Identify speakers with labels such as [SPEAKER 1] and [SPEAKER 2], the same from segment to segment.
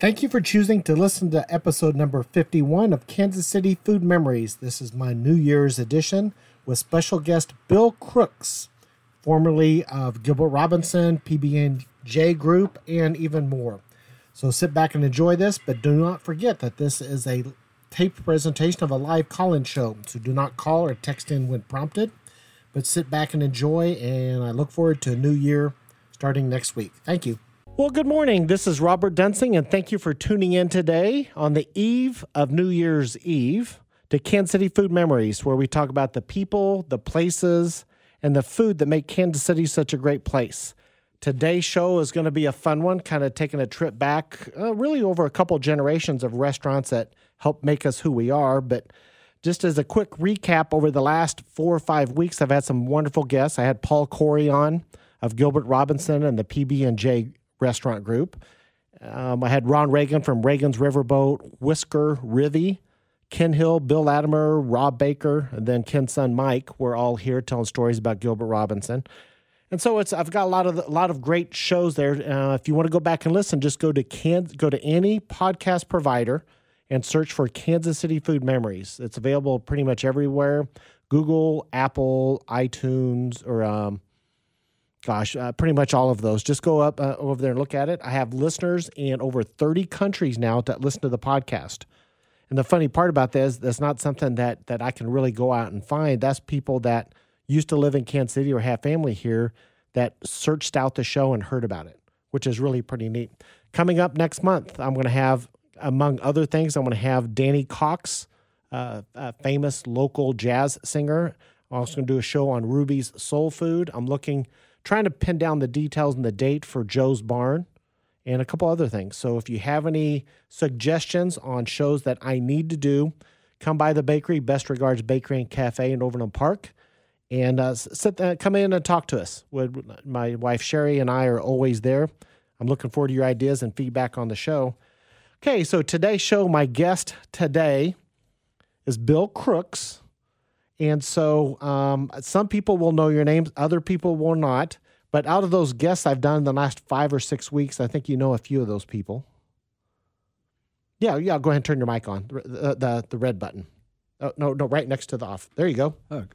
[SPEAKER 1] Thank you for choosing to listen to episode number 51 of Kansas City Food Memories. This is my New Year's edition with special guest Bill Crooks, formerly of Gilbert Robinson, PB&J Group, and even more. So sit back and enjoy this, but do not forget that this is a taped presentation of a live call-in show. So do not call or text in when prompted, but sit back and enjoy, and I look forward to a new year starting next week. Thank you. Well, good morning. This is Robert Dunsing, and thank you for tuning in today on the eve of New Year's Eve to Kansas City Food Memories, where we talk about the people, the places, and the food that make Kansas City such a great place. Today's show is going to be a fun one, kind of taking a trip back, uh, really over a couple generations of restaurants that help make us who we are. But just as a quick recap, over the last four or five weeks, I've had some wonderful guests. I had Paul Corey on of Gilbert Robinson and the PB and J Restaurant Group. Um, I had Ron Reagan from Reagan's Riverboat, Whisker, Rivy, Ken Hill, Bill Latimer, Rob Baker, and then Ken's son Mike. We're all here telling stories about Gilbert Robinson. And so it's I've got a lot of a lot of great shows there. Uh, if you want to go back and listen, just go to can go to any podcast provider and search for Kansas City Food Memories. It's available pretty much everywhere: Google, Apple, iTunes, or um, gosh, uh, pretty much all of those. Just go up uh, over there and look at it. I have listeners in over 30 countries now that listen to the podcast. And the funny part about this, that's not something that that I can really go out and find. That's people that used to live in Kansas City or have family here that searched out the show and heard about it, which is really pretty neat. Coming up next month, I'm going to have, among other things, I'm going to have Danny Cox, uh, a famous local jazz singer. I'm also going to do a show on Ruby's Soul Food. I'm looking, trying to pin down the details and the date for Joe's Barn and a couple other things. So if you have any suggestions on shows that I need to do, come by the bakery, Best Regards Bakery and Cafe in Overland Park and uh, sit, uh, come in and talk to us. My wife Sherry and I are always there. I'm looking forward to your ideas and feedback on the show. Okay, so today's show, my guest today is Bill Crooks. And so um, some people will know your names, other people will not. But out of those guests I've done in the last five or six weeks, I think you know a few of those people. Yeah, yeah. Go ahead and turn your mic on. The the, the red button. Oh, no, no, right next to the off. There you go. Oh,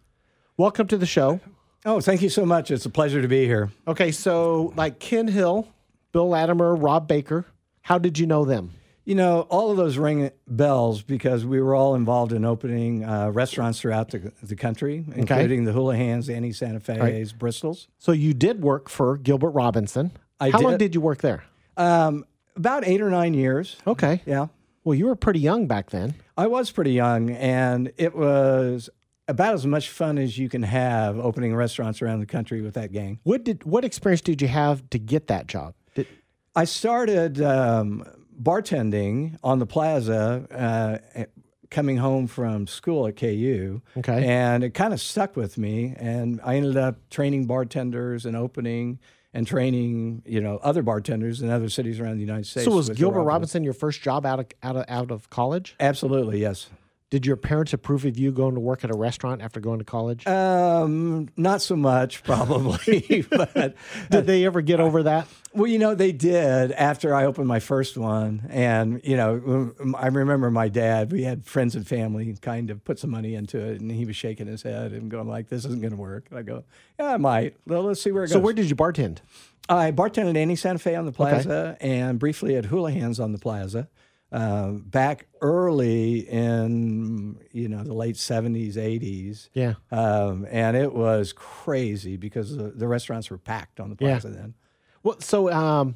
[SPEAKER 1] Welcome to the show.
[SPEAKER 2] Oh, thank you so much. It's a pleasure to be here.
[SPEAKER 1] Okay, so like Ken Hill, Bill Latimer, Rob Baker, how did you know them?
[SPEAKER 2] You know, all of those ring bells because we were all involved in opening uh, restaurants throughout the, the country, including okay. the Houlihan's, Annie Santa Fe's, right. Bristol's.
[SPEAKER 1] So you did work for Gilbert Robinson. I how did. long did you work there?
[SPEAKER 2] Um, about eight or nine years.
[SPEAKER 1] Okay.
[SPEAKER 2] Yeah.
[SPEAKER 1] Well, you were pretty young back then.
[SPEAKER 2] I was pretty young, and it was about as much fun as you can have opening restaurants around the country with that gang.
[SPEAKER 1] What did what experience did you have to get that job? Did...
[SPEAKER 2] I started um, bartending on the plaza. Uh, coming home from school at KU.
[SPEAKER 1] Okay.
[SPEAKER 2] And it kind of stuck with me. And I ended up training bartenders and opening and training, you know, other bartenders in other cities around the United States.
[SPEAKER 1] So was Gilbert Robinson your first job out of out of out of college?
[SPEAKER 2] Absolutely, yes.
[SPEAKER 1] Did your parents approve of you going to work at a restaurant after going to college?
[SPEAKER 2] Um, not so much, probably. but
[SPEAKER 1] did they ever get over that?
[SPEAKER 2] Well, you know, they did after I opened my first one, and you know, I remember my dad. We had friends and family kind of put some money into it, and he was shaking his head and going like, "This isn't going to work." And I go, "Yeah, I might. Well, let's see where it
[SPEAKER 1] goes." So, where did you bartend?
[SPEAKER 2] I bartended at Annie Santa Fe on the Plaza, okay. and briefly at Houlihan's on the Plaza. Uh, back early in you know the late 70s 80s
[SPEAKER 1] yeah
[SPEAKER 2] um, and it was crazy because the, the, restaurants were packed on the plaza yeah. then
[SPEAKER 1] well so um,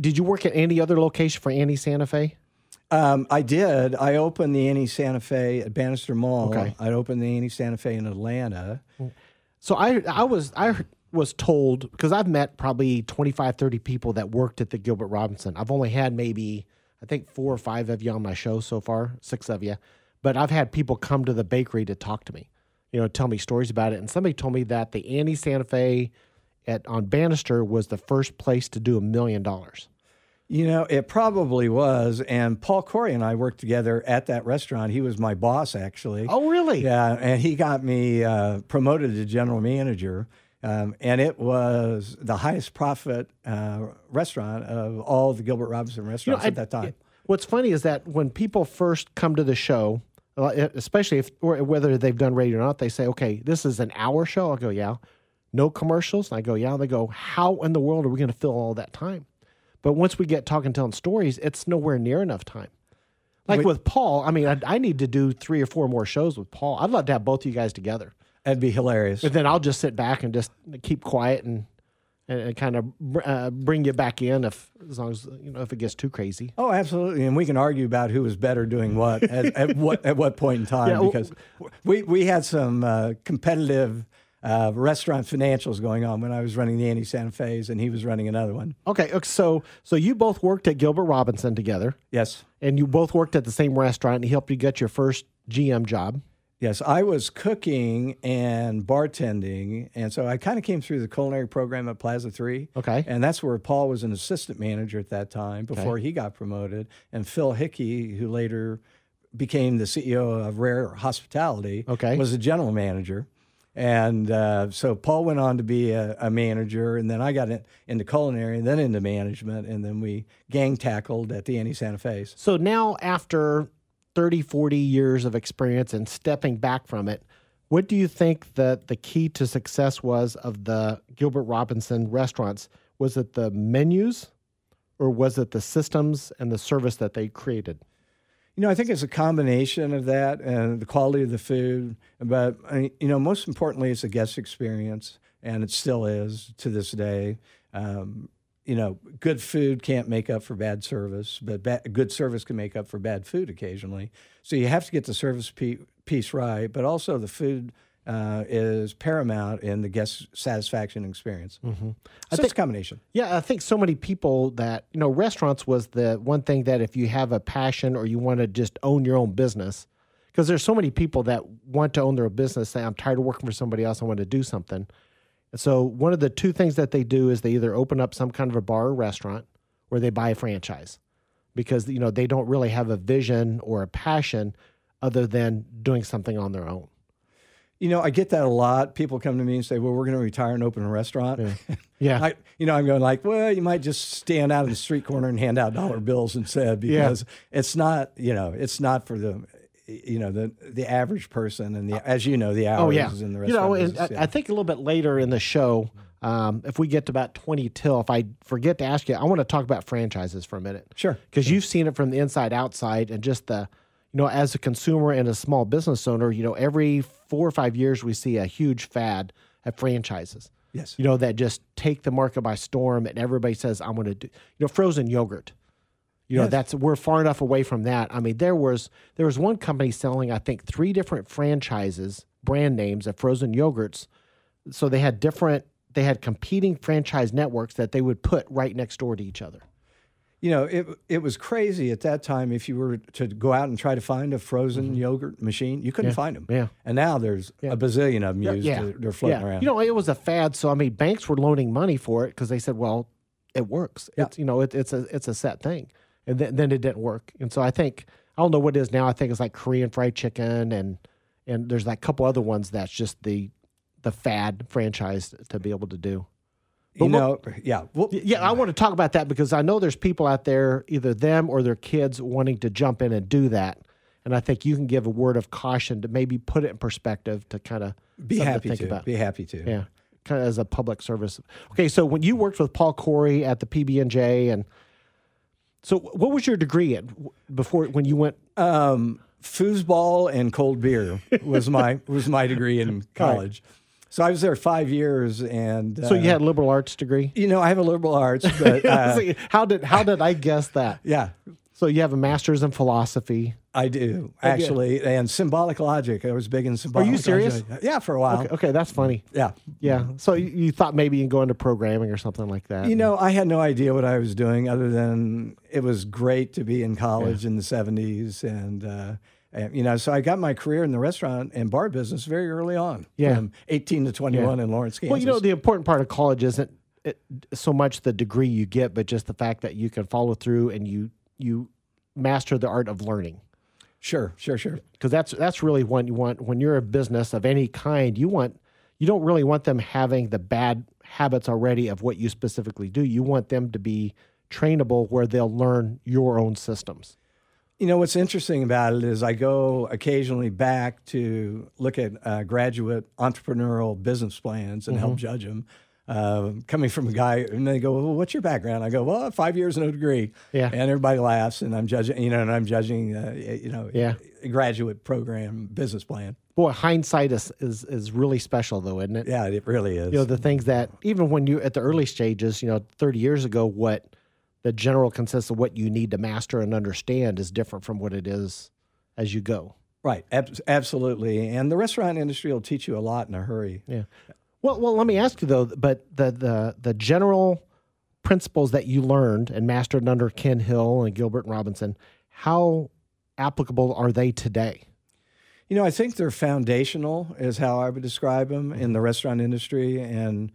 [SPEAKER 1] did you work at any other location for annie santa fe
[SPEAKER 2] um, I did. I opened the Annie Santa Fe at Bannister Mall. Okay. I opened the Annie Santa Fe in Atlanta.
[SPEAKER 1] So I I was I was told because I've met probably 25 30 people that worked at the Gilbert Robinson. I've only had maybe I think four or five of you on my show so far, six of you. But I've had people come to the bakery to talk to me, you know, tell me stories about it. And somebody told me that the Annie Santa Fe at on Bannister was the first place to do a million dollars.
[SPEAKER 2] You know, it probably was. And Paul Corey and I worked together at that restaurant. He was my boss, actually.
[SPEAKER 1] Oh, really?
[SPEAKER 2] Yeah. And he got me uh, promoted to general manager. Um, and it was the highest profit uh, restaurant of all the Gilbert Robinson restaurants
[SPEAKER 1] I-
[SPEAKER 2] at that time.
[SPEAKER 1] What's funny is that when people first come to the show, especially if or whether they've done radio or not, they say, "Okay, this is an hour show." I go, "Yeah." No commercials. And I go, "Yeah." They go, "How in the world are we going to fill all that time?" But once we get talking, telling stories, it's nowhere near enough time. Like
[SPEAKER 2] Wait.
[SPEAKER 1] with Paul, I mean, I, I need to do three or four more shows with Paul. I'd love to have both of you guys together,
[SPEAKER 2] That'd be hilarious.
[SPEAKER 1] but then I'll just sit back and just keep quiet and and, and kind of uh, bring you back in if as long as you know if it gets too crazy.
[SPEAKER 2] Oh, absolutely, and we can argue about who was better doing what at, at what at what point in time
[SPEAKER 1] Yeah, well-
[SPEAKER 2] because we we had some uh, competitive uh, restaurant financials going on when I was running the Annie Santa Fe's and he was running another one.
[SPEAKER 1] Okay, ok, so so you both worked at Gilbert Robinson together,
[SPEAKER 2] Yes,
[SPEAKER 1] and you both worked at the same restaurant. And he helped you get your first GM job.
[SPEAKER 2] Yes, I was cooking and bartending, and so I kind of came through the culinary program at Plaza Three.
[SPEAKER 1] Okay.
[SPEAKER 2] and that's where Paul was an assistant manager at that time before he got promoted, and Phil Hickey, who later became the CEO of Rare Hospitality,
[SPEAKER 1] Okay.
[SPEAKER 2] was the general manager. And uh, so Paul went on to be a, a manager, and then I got in, into culinary, and then into management, and then we gang tackled at the Annie Santa Fe's.
[SPEAKER 1] So now, after 30, 40 years of experience and stepping back from it, what do you think that the key to success was of the Gilbert Robinson restaurants? Was it the menus, or was it the systems and the service that they created?
[SPEAKER 2] You know, I think it's a combination of that and the quality of the food, but uh, you know, most importantly, it's a guest experience, and it still is to this day. Um, you know, good food can't make up for bad service, but good service can make up for bad food occasionally. So you have to get the service pe- piece right, but also the food uh, is paramount in the guest satisfaction experience. So it's a combination.
[SPEAKER 1] Yeah, I think so many people that, you know, restaurants was the one thing that if you have a passion or you want to just own your own business, because there's so many people that want to own their own business, say, I'm tired of working for somebody else, I want to do something. And so one of the two things that they do is they either open up some kind of a bar or restaurant or they buy a franchise because, you know, they don't really have a vision or a passion other than doing something on their own.
[SPEAKER 2] You know, I get that a lot. People come to me and say, "Well, we're going to retire and open a restaurant."
[SPEAKER 1] Yeah.
[SPEAKER 2] I, you know, I'm going like, well, you might just stand out in the street corner and hand out dollar bills instead because it's not, you know, it's not for the, you know, the the average person and the, as you know, the hours
[SPEAKER 1] Oh yeah,
[SPEAKER 2] in the
[SPEAKER 1] you know, and
[SPEAKER 2] business,
[SPEAKER 1] I,
[SPEAKER 2] yeah.
[SPEAKER 1] I think a little bit later in the show, um, if we get to about twenty till, if I forget to ask you, I want to talk about franchises for a minute.
[SPEAKER 2] Sure,
[SPEAKER 1] because you've seen it from the inside outside, and just the, you know, as a consumer and a small business owner, you know, every four or five years we see a huge fad at franchises.
[SPEAKER 2] yes,
[SPEAKER 1] You know, that just take the market by storm, and everybody says, "I'm going to do," you know, frozen yogurt. You know,
[SPEAKER 2] Yes.
[SPEAKER 1] that's we're far enough away from that. I mean, there was there was one company selling, I think, three different franchises, brand names of frozen yogurts. So they had different, they had competing franchise networks that they would put right next door to each other.
[SPEAKER 2] you know, it it was crazy at that time. If you were to go out and try to find a frozen yogurt machine, you couldn't find them.
[SPEAKER 1] Mm-hmm. Yeah.
[SPEAKER 2] and now there's a bazillion of them used.
[SPEAKER 1] yeah,
[SPEAKER 2] They're, they're floating
[SPEAKER 1] yeah.
[SPEAKER 2] around.
[SPEAKER 1] You know, it was a fad. So I mean, banks were loaning money for it because they said, "Well, it works. It's you know, it, it's a it's a set thing." And then, then it didn't work. And so I think I don't know what it is now. I think it's like Korean fried chicken and and there's like a couple other ones that's just the the fad franchise to be able to do.
[SPEAKER 2] you know, yeah. Well,
[SPEAKER 1] Yeah, I want to talk about that because I know there's people out there, either them or their kids, wanting to jump in and do that. And I think you can give a word of caution to maybe put it in perspective to kind of
[SPEAKER 2] be happy
[SPEAKER 1] think
[SPEAKER 2] to.
[SPEAKER 1] about.
[SPEAKER 2] Be happy to.
[SPEAKER 1] Yeah, kind of as a public service. Okay, so when you worked with Paul Corey at the PB and J, and so what was your degree at before when you went?
[SPEAKER 2] um, foosball and cold beer was my was my degree in college. So I was there five years, and uh,
[SPEAKER 1] So you had a liberal arts degree.
[SPEAKER 2] you know I have a liberal arts, but uh,
[SPEAKER 1] how did how did I guess that?
[SPEAKER 2] yeah,
[SPEAKER 1] So you have a master's in philosophy.
[SPEAKER 2] I do actually, and symbolic logic. I was big in symbolic.
[SPEAKER 1] Are you serious?
[SPEAKER 2] logic. Yeah, for a while.
[SPEAKER 1] Okay, okay, that's funny.
[SPEAKER 2] Yeah.
[SPEAKER 1] Yeah. So you, you thought maybe you can go into programming or something like that.
[SPEAKER 2] You know, I had no idea what I was doing other than it was great to be in college in the 70s. And, uh, and, you know, so I got my career in the restaurant and bar business very early on.
[SPEAKER 1] Yeah.
[SPEAKER 2] From 18 to 21 in Lawrence, Kansas.
[SPEAKER 1] Well, you know, the important part of college isn't it, so much the degree you get, but just the fact that you can follow through and you you master the art of learning.
[SPEAKER 2] sure, sure, sure.
[SPEAKER 1] Because that's that's really what you want when you're a business of any kind. You want you don't really want them having the bad habits already of what you specifically do. You want them to be trainable where they'll learn your own systems.
[SPEAKER 2] You know, what's interesting about it is I go occasionally back to look at uh, graduate entrepreneurial business plans and help judge them. Uh, coming from a guy, and they go, well, "What's your background?" I go, "Well, five years, and no degree."
[SPEAKER 1] Yeah.
[SPEAKER 2] and everybody laughs, and I'm judging, you know, and I'm judging, uh, you know,
[SPEAKER 1] Yeah.
[SPEAKER 2] a graduate program business plan.
[SPEAKER 1] Boy, hindsight is, is is really special though, isn't it?
[SPEAKER 2] Yeah, it really is.
[SPEAKER 1] You know, the things that even when you at the early stages, you know, 30 years ago, what the general consensus of what you need to master and understand is different from what it is as you go.
[SPEAKER 2] right, ab- absolutely, and the restaurant industry will teach you a lot in a hurry.
[SPEAKER 1] Yeah. Well, well, let me ask you though. But the the the general principles that you learned and mastered under Ken Hill and Gilbert and Robinson, how applicable are they today?
[SPEAKER 2] You know, I think they're foundational, is how I would describe them in the restaurant industry, and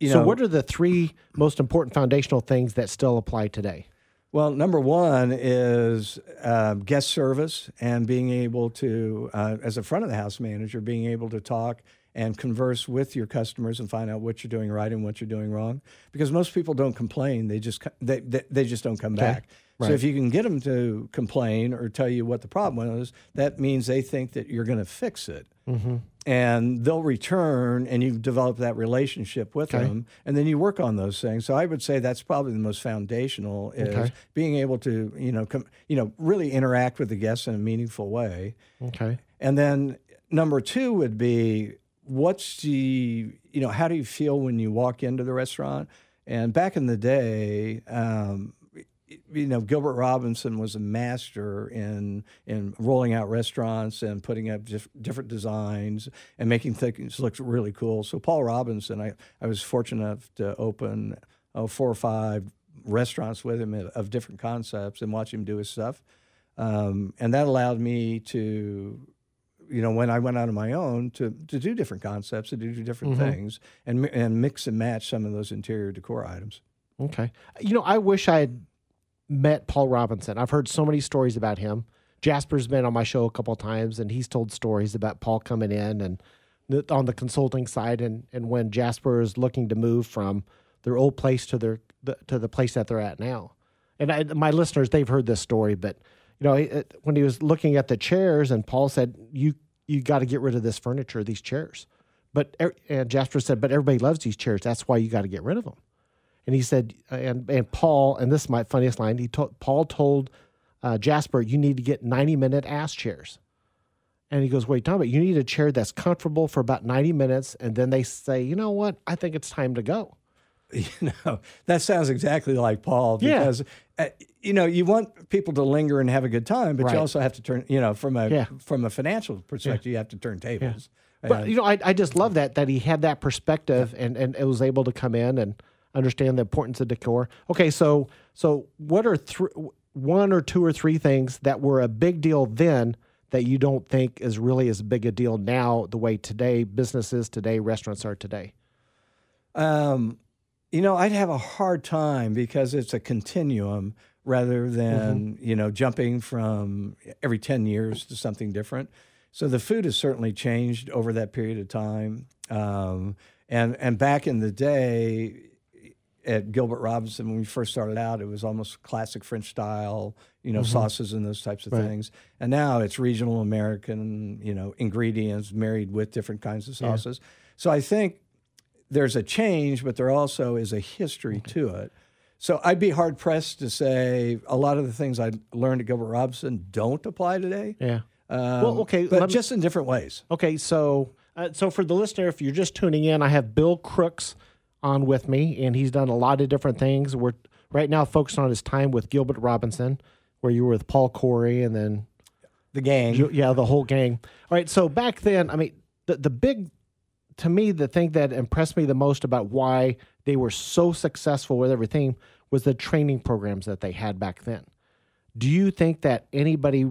[SPEAKER 2] you
[SPEAKER 1] so,
[SPEAKER 2] know,
[SPEAKER 1] what are the three most important foundational things that still apply today?
[SPEAKER 2] Well, number one is uh, guest service and being able to, uh, as a front of the house manager, being able to talk and converse with your customers and find out what you're doing right and what you're doing wrong. Because most people don't complain; they just they they, they just don't come back. So if you can get them to complain or tell you what the problem is, that means they think that you're going to fix it. Mm-hmm. And they'll return, and you've developed that relationship with
[SPEAKER 1] Okay.
[SPEAKER 2] them, and then you work on those things. So I would say that's probably the most foundational is
[SPEAKER 1] Okay.
[SPEAKER 2] being able to, you know, com- you know, really interact with the guests in a meaningful way.
[SPEAKER 1] Okay.
[SPEAKER 2] And then number two would be what's the, you know, how do you feel when you walk into the restaurant? And back in the day, um, you know, Gilbert Robinson was a master in in rolling out restaurants and putting up dif- different designs and making things look really cool. So Paul Robinson, I, I was fortunate enough to open oh, four or five restaurants with him of different concepts and watch him do his stuff. Um, and that allowed me to, you know, when I went out on my own to to do different concepts, to do different mm-hmm. things, and and mix and match some of those interior decor items.
[SPEAKER 1] Okay. You know, I wish I had met Paul Robinson. I've heard so many stories about him. Jasper's been on my show a couple of times, and he's told stories about Paul coming in and the, on the consulting side, and and when Jasper is looking to move from their old place to their the, to the place that they're at now. And I, my listeners, they've heard this story, but you know, it, when he was looking at the chairs, and Paul said, "You you got to get rid of this furniture, these chairs." But er- and Jasper said, "But everybody loves these chairs. That's why you got to get rid of them." And he said, and and Paul, and this is my funniest line. He told Paul told uh, Jasper, "You need to get ninety minute ass chairs." And he goes, "What are you talking about? You need a chair that's comfortable for about ninety minutes, and then they say, you know what? I think it's time to go."
[SPEAKER 2] You know, that sounds exactly like Paul
[SPEAKER 1] Yeah.
[SPEAKER 2] because, uh, you know, you want people to linger and have a good time, but
[SPEAKER 1] Right.
[SPEAKER 2] you also have to turn, you know, from a
[SPEAKER 1] Yeah.
[SPEAKER 2] from a financial perspective, you have to turn tables.
[SPEAKER 1] But you know, I, I just love that that he had that perspective and and it was able to come in and understand the importance of decor. Okay, so so what are three one or two or three things that were a big deal then that you don't think is really as big a deal now the way today businesses today restaurants are today?
[SPEAKER 2] Um, you know, I'd have a hard time because it's a continuum rather than, you know, jumping from every 10 years to something different. So the food has certainly changed over that period of time. Um, and, and back in the day at Gilbert Robinson, when we first started out, it was almost classic French style, you know, sauces and those types of things. And now it's regional American, you know, ingredients married with different kinds of sauces. So I think there's a change, but there also is a history to it. So I'd be hard pressed to say a lot of the things I learned at Gilbert Robinson don't apply today.
[SPEAKER 1] Yeah.
[SPEAKER 2] Um,
[SPEAKER 1] Well, okay,
[SPEAKER 2] but
[SPEAKER 1] me-
[SPEAKER 2] just in different ways.
[SPEAKER 1] Okay, so uh, so for the listener, if you're just tuning in, I have Bill Crooks on with me, and he's done a lot of different things. We're right now focused on his time with Gilbert Robinson, where you were with Paul Corey, and then
[SPEAKER 2] The gang.
[SPEAKER 1] Ju- yeah, the whole gang. All right, so back then, I mean, the the big to me, the thing that impressed me the most about why they were so successful with everything was the training programs that they had back then. Do you think that anybody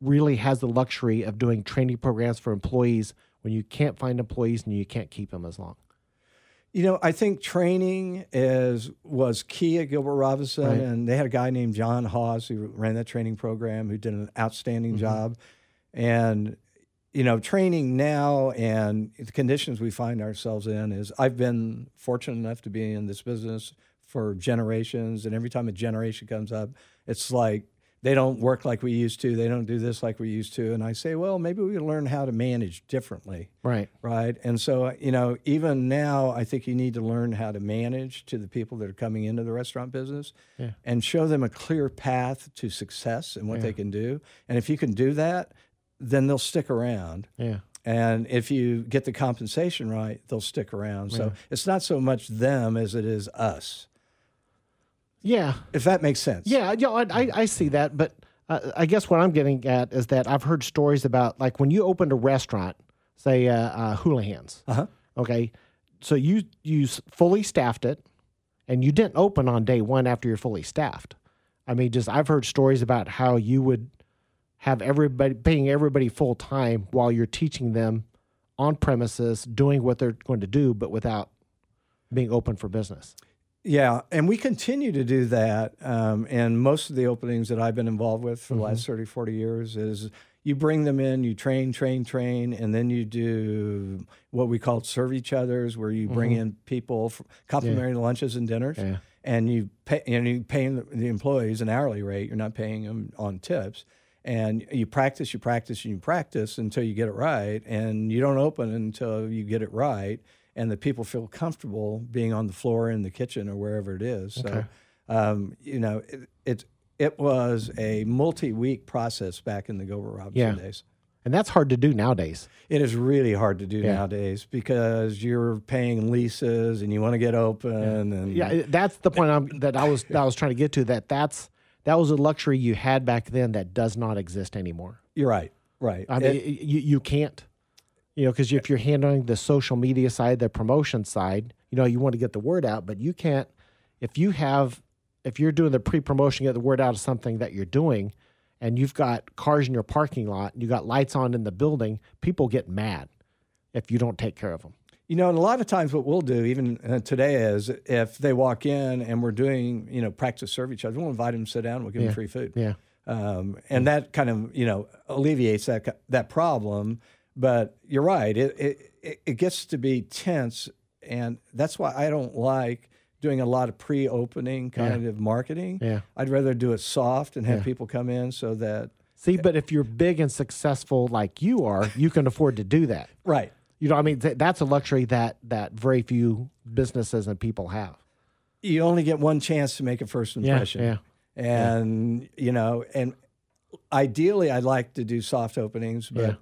[SPEAKER 1] really has the luxury of doing training programs for employees when you can't find employees and you can't keep them as long?
[SPEAKER 2] You know, I think training is was key at Gilbert Robinson,
[SPEAKER 1] Right.
[SPEAKER 2] and they had a guy named John Hawes who ran that training program who did an outstanding
[SPEAKER 1] Mm-hmm.
[SPEAKER 2] job. And you know, training now and the conditions we find ourselves in is I've been fortunate enough to be in this business for generations, and every time a generation comes up, it's like they don't work like we used to. They don't do this like we used to. And I say, well, maybe we can learn how to manage differently.
[SPEAKER 1] Right.
[SPEAKER 2] Right. And so, you know, even now, I think you need to learn how to manage to the people that are coming into the restaurant business
[SPEAKER 1] Yeah.
[SPEAKER 2] and show them a clear path to success and what they can do. And if you can do that, then they'll stick around.
[SPEAKER 1] Yeah.
[SPEAKER 2] And if you get the compensation right, they'll stick around. So it's not so much them as it is us,
[SPEAKER 1] Yeah.
[SPEAKER 2] if that makes sense.
[SPEAKER 1] Yeah, you know, I, I, I see that, but uh, I guess what I'm getting at is that I've heard stories about like when you opened a restaurant, say uh, uh, Houlihan's.
[SPEAKER 2] Uh-huh.
[SPEAKER 1] Okay, so you you fully staffed it, and you didn't open on day one after you're fully staffed. I mean, just I've heard stories about how you would have everybody paying everybody full time while you're teaching them on premises doing what they're going to do, but without being open for business.
[SPEAKER 2] Yeah, and we continue to do that. Um, and most of the openings that I've been involved with for the last 30, 40 years is you bring them in, you train, train, train, and then you do what we call serve each other's, where you bring in people for complimentary lunches and dinners.
[SPEAKER 1] Yeah.
[SPEAKER 2] And you pay, and you pay the, the employees an hourly rate. You're not paying them on tips. And you practice, you practice, and you practice until you get it right. And you don't open until you get it right and the people feel comfortable being on the floor in the kitchen or wherever it is. So, um, you know, it, it it was a multi-week process back in the Gilbert Robinson
[SPEAKER 1] Yeah.
[SPEAKER 2] days.
[SPEAKER 1] And that's hard to do nowadays.
[SPEAKER 2] It is really hard to do
[SPEAKER 1] Yeah.
[SPEAKER 2] nowadays because you're paying leases and you want to get open and
[SPEAKER 1] Yeah, that's the point I'm, that I was that I was trying to get to. That that's that was a luxury you had back then that does not exist anymore.
[SPEAKER 2] you're right, right.
[SPEAKER 1] I mean,
[SPEAKER 2] It-
[SPEAKER 1] you you can't, you know, because if you're handling the social media side, the promotion side, you know, you want to get the word out, but you can't. If you have, if you're doing the pre-promotion, get the word out of something that you're doing, and you've got cars in your parking lot, and you got lights on in the building, people get mad if you don't take care of them.
[SPEAKER 2] You know, and a lot of times what we'll do, even uh, today, is if they walk in and we're doing, you know, practice serve each other, we'll invite them to sit down. We'll give them free food.
[SPEAKER 1] Yeah.
[SPEAKER 2] um, and that kind of you know alleviates that that problem. But you're right; it it it- gets to be tense, and that's why I don't like doing a lot of pre-opening kind of marketing.
[SPEAKER 1] Yeah.
[SPEAKER 2] I'd rather do it soft and have people come in so that
[SPEAKER 1] See, but if you're big and successful like you are, you can afford to do that.
[SPEAKER 2] right.
[SPEAKER 1] You know, I mean, th- that's a luxury that that very few businesses and people have.
[SPEAKER 2] You only get one chance to make a first impression.
[SPEAKER 1] yeah.
[SPEAKER 2] And you know, and ideally, I'd like to do soft openings, but.
[SPEAKER 1] Yeah.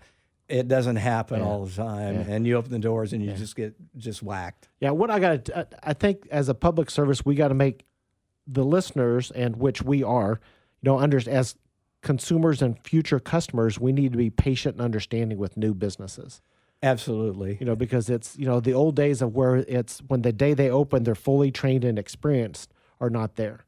[SPEAKER 2] It doesn't happen all the time, and you open the doors and you just get just whacked.
[SPEAKER 1] Yeah, what I got to, uh, I think as a public service, we got to make the listeners, and which we are, you know, under, as consumers and future customers, we need to be patient and understanding with new businesses.
[SPEAKER 2] Absolutely.
[SPEAKER 1] You know, because it's, you know, the old days of where it's when the day they open, they're fully trained and experienced are not there.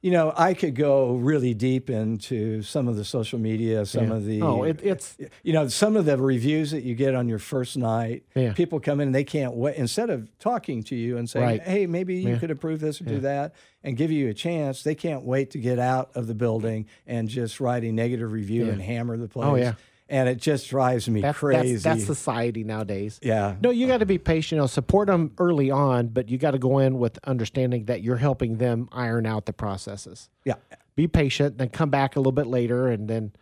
[SPEAKER 2] You know, I could go really deep into some of the social media, some of the,
[SPEAKER 1] Oh, it, it's,
[SPEAKER 2] you know, some of the reviews that you get on your first night.
[SPEAKER 1] Yeah.
[SPEAKER 2] People come in and they can't wait. Instead of talking to you and saying,
[SPEAKER 1] Right.
[SPEAKER 2] hey, maybe you could improve this or do that and give you a chance, they can't wait to get out of the building and just write a negative review and hammer the oh, place.
[SPEAKER 1] Oh, yeah.
[SPEAKER 2] And it just drives me
[SPEAKER 1] that's,
[SPEAKER 2] crazy.
[SPEAKER 1] that's, that's society nowadays.
[SPEAKER 2] yeah.
[SPEAKER 1] No, you got to be patient. You know, support them early on, but you got to go in with understanding that you're helping them iron out the processes.
[SPEAKER 2] Yeah.
[SPEAKER 1] Be patient, then come back a little bit later, and then,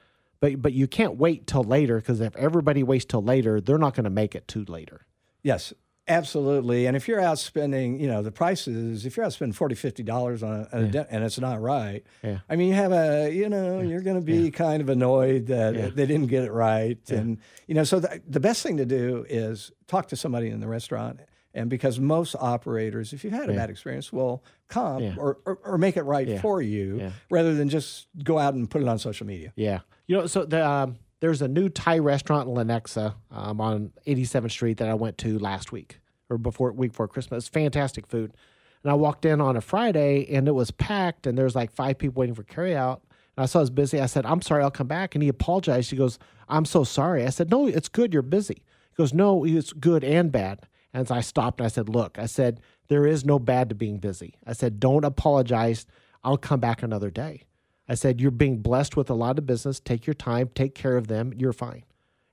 [SPEAKER 1] but but you can't wait till later because if everybody waits till later, they're not going to make it to later.
[SPEAKER 2] Yes, absolutely. And if you're out spending, you know, the prices, if you're out spending 40 $50 on a, di- and it's not right,
[SPEAKER 1] Yeah.
[SPEAKER 2] I mean, you have a, you know, you're going to be kind of annoyed that they didn't get it right. And, you know, so the, the best thing to do is talk to somebody in the restaurant. And because most operators, if you've had a bad experience, will comp
[SPEAKER 1] Yeah.
[SPEAKER 2] or, or, or make it right for you
[SPEAKER 1] Yeah.
[SPEAKER 2] rather than just go out and put it on social media.
[SPEAKER 1] Yeah, you know, so the um, there's a new Thai restaurant in Lenexa um, on 87th Street that I went to last week or before week before Christmas. Fantastic food, and I walked in on a Friday and it was packed, and there's like five people waiting for carryout. And I saw it was busy. I said, "I'm sorry, I'll come back." And he apologized. He goes, "I'm so sorry." I said, "No, it's good. You're busy." He goes, "No, it's good and bad." And so I stopped and I said, "Look," I said, "There is no bad to being busy." I said, "Don't apologize. I'll come back another day." I said, You're being blessed with a lot of business. Take your time, take care of them. You're fine.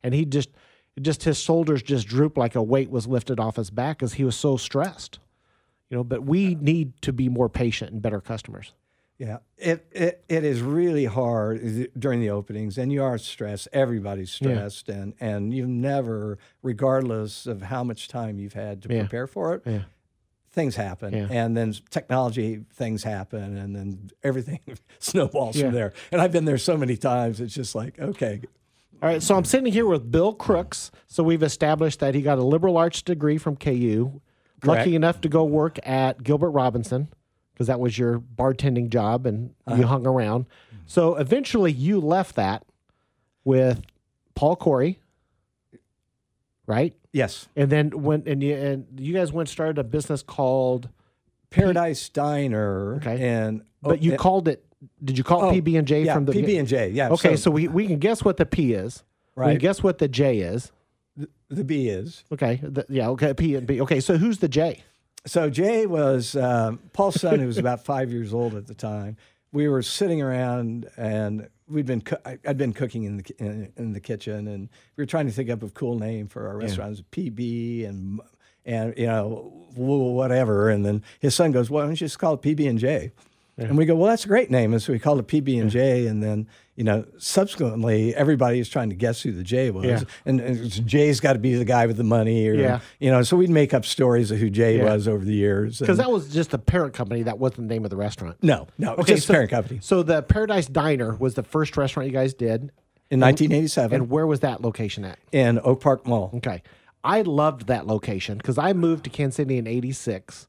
[SPEAKER 1] and he just just his shoulders just drooped like a weight was lifted off his back because he was so stressed. You know, but we need to be more patient and better customers.
[SPEAKER 2] Yeah, it, it it is really hard during the openings, and you are stressed. Everybody's stressed, yeah. and and you never, regardless of how much time you've had to yeah. prepare for it, yeah. Things happen, and then technology things happen, and then everything snowballs from there. And I've been there so many times; it's just like, okay.
[SPEAKER 1] All right, so I'm sitting here with Bill Crooks. So we've established that he got a liberal arts degree from KU, Correct. lucky enough to go work at Gilbert Robinson because that was your bartending job and uh-huh. you hung around. So eventually you left that with Paul Corey, right?
[SPEAKER 2] Yes.
[SPEAKER 1] And then when and you and you guys went started a business called
[SPEAKER 2] Paradise P- Diner. Okay. And
[SPEAKER 1] but oh, you and, called it. Did you call it oh, PB and J
[SPEAKER 2] yeah,
[SPEAKER 1] from the
[SPEAKER 2] PB and J? Yeah.
[SPEAKER 1] Okay, so, so, we we can guess what the P is. Right. We can guess what the J is.
[SPEAKER 2] The, the B is.
[SPEAKER 1] Okay. The, yeah. Okay. P and B. Okay. So who's the J?
[SPEAKER 2] so Jay was um, Paul's son, who was about five years old at the time. We were sitting around, and we'd been co- I'd been cooking in the in, in, the kitchen, and we were trying to think up a cool name for our restaurants, yeah. PB and and you know whatever. And then his son goes, "Why don't you just call it PB and J?" Yeah. And we go, "Well, that's a great name." And so we called it PB and J, and then you know, subsequently, everybody is trying to guess who the J was, yeah. and, and Jay's got to be the guy with the money, or yeah. you know. So we'd make up stories of who Jay yeah. was over the years,
[SPEAKER 1] because that was just the parent company. That wasn't the name of the restaurant.
[SPEAKER 2] No, no, okay, just so, parent company.
[SPEAKER 1] So the Paradise Diner was the first restaurant you guys did
[SPEAKER 2] in 1987.
[SPEAKER 1] And where was that location at?
[SPEAKER 2] In Oak Park Mall.
[SPEAKER 1] Okay, I loved that location because I moved to Kansas City in '86,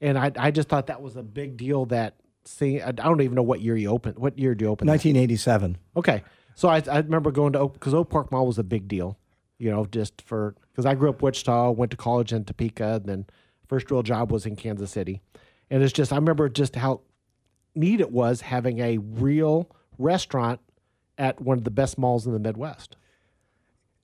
[SPEAKER 1] and I I just thought that was a big deal that see. I don't even know what year you opened. What year did you open?
[SPEAKER 2] 1987.
[SPEAKER 1] Okay, so I, I remember going to Oak because Oak Park Mall was a big deal. You know, just for because I grew up Wichita, went to college in Topeka, and then first real job was in Kansas City, and it's just I remember just how neat it was having a real restaurant at one of the best malls in the Midwest.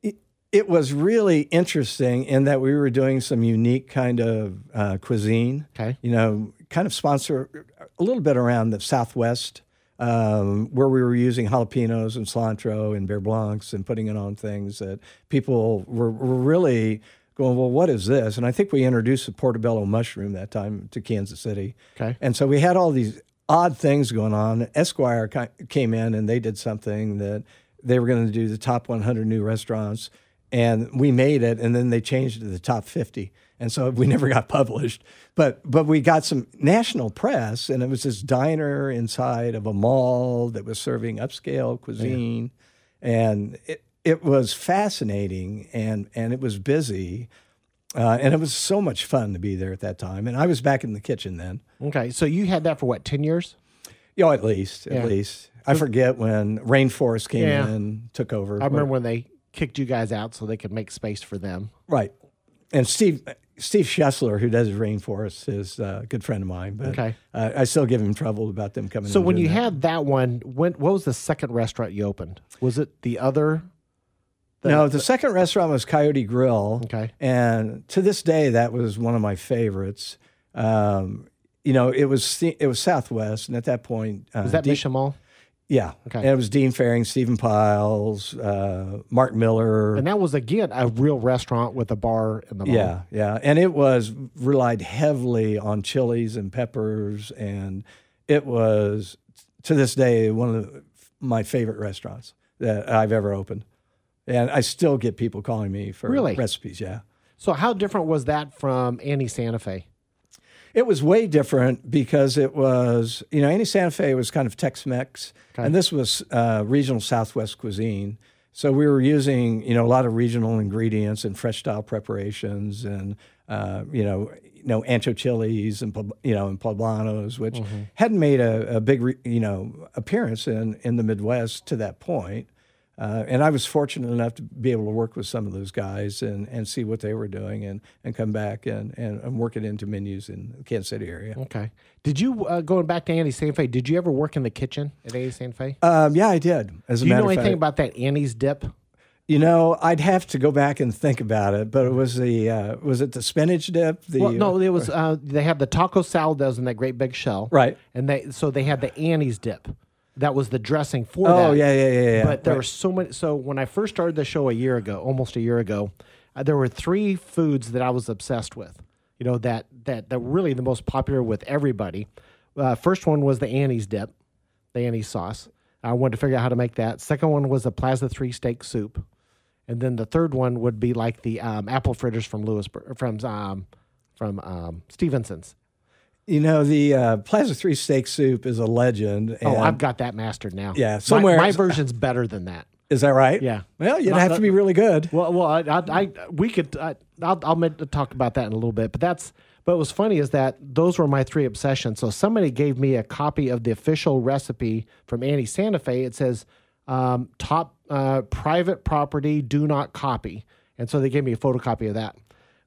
[SPEAKER 2] It, it was really interesting in that we were doing some unique kind of uh, cuisine.
[SPEAKER 1] Okay,
[SPEAKER 2] you know, kind of sponsor a little bit around the Southwest, um, where we were using jalapenos and cilantro and beurre blancs and putting it on things that people were, were really going, well, what is this? And I think we introduced the portobello mushroom that time to Kansas City.
[SPEAKER 1] Okay.
[SPEAKER 2] And so we had all these odd things going on. Esquire came in and they did something that they were going to do the top 100 new restaurants, and we made it, and then they changed it to the top 50 and so we never got published. But but we got some national press, and it was this diner inside of a mall that was serving upscale cuisine, yeah. and it it was fascinating and and it was busy. Uh, and it was so much fun to be there at that time. And I was back in the kitchen then.
[SPEAKER 1] Okay. So you had that for what, 10 years?
[SPEAKER 2] Yeah, at least. At yeah. least. I forget when Rainforest came yeah. in, took over.
[SPEAKER 1] I remember when they kicked you guys out so they could make space for them.
[SPEAKER 2] Right. And Steve Steve Schussler, who does Rainforest, is a good friend of mine. But
[SPEAKER 1] okay.
[SPEAKER 2] uh, I still give him trouble about them coming.
[SPEAKER 1] So when you that. had that one, when what was the second restaurant you opened? Was it the other?
[SPEAKER 2] The, no, the, the second restaurant was Coyote Grill.
[SPEAKER 1] Okay,
[SPEAKER 2] and to this day, that was one of my favorites. Um, you know, it was it was Southwest, and at that point,
[SPEAKER 1] uh, was that Mission Mall?
[SPEAKER 2] Yeah. Okay. And it was Dean Fearing, Stephan Pyles, uh, Mark Miller.
[SPEAKER 1] And that was, again, a real restaurant with a bar in the mall.
[SPEAKER 2] Yeah. Yeah. And it was relied heavily on chilies and peppers. And it was, to this day, one of the, my favorite restaurants that I've ever opened. And I still get people calling me for
[SPEAKER 1] really?
[SPEAKER 2] recipes. Yeah.
[SPEAKER 1] So, how different was that from Annie Santa Fe?
[SPEAKER 2] It was way different because it was, you know, Annie Santa Fe was kind of Tex Mex, okay. and this was uh, regional Southwest cuisine. So we were using, you know, a lot of regional ingredients and fresh style preparations, and uh, you know, you know, ancho chilies and you know, and poblanos, which mm-hmm. hadn't made a, a big, re, you know, appearance in in the Midwest to that point. Uh, and I was fortunate enough to be able to work with some of those guys and, and see what they were doing and, and come back and, and, and work it into menus in the Kansas City area.
[SPEAKER 1] Okay. Did you, uh, going back to Annie Santa Fe, did you ever work in the kitchen at Annie Santa Fe?
[SPEAKER 2] Um, yeah, I did. As
[SPEAKER 1] Do you know anything fact. about that Annie's dip?
[SPEAKER 2] You know, I'd have to go back and think about it, but it was the uh, was it the spinach dip? The,
[SPEAKER 1] well, no, it was. Uh, they had the taco salad that was in that great big shell,
[SPEAKER 2] right?
[SPEAKER 1] And they so they had the Annie's dip, That was the dressing for
[SPEAKER 2] Oh
[SPEAKER 1] that.
[SPEAKER 2] yeah, yeah, yeah. yeah.
[SPEAKER 1] But there
[SPEAKER 2] Right.
[SPEAKER 1] were so many. So when I first started the show a year ago, almost a year ago, uh, there were three foods that I was obsessed with. You know that that that were really the most popular with everybody. Uh, first one was the Annie's dip, the Annie's sauce. I wanted to figure out how to make that. Second one was the Plaza Three steak soup, and then the third one would be like the um, apple fritters from Lewisburg, from um, from um, Stephenson's.
[SPEAKER 2] You know, the uh, Plaza Three steak soup is a legend.
[SPEAKER 1] Oh, I've got that mastered now.
[SPEAKER 2] Yeah, somewhere-
[SPEAKER 1] my, version's better than that.
[SPEAKER 2] is that right?
[SPEAKER 1] Yeah.
[SPEAKER 2] Well, you'd
[SPEAKER 1] Not-
[SPEAKER 2] have to be really good.
[SPEAKER 1] Well, well, I, I, I we could, I, I'll, I'll make, talk about that in a little bit. But that's, but what's funny is that those were my three obsessions. So somebody gave me a copy of the official recipe from Annie Santa Fe. It says, um, top uh, private property, do not copy. And so they gave me a photocopy of that.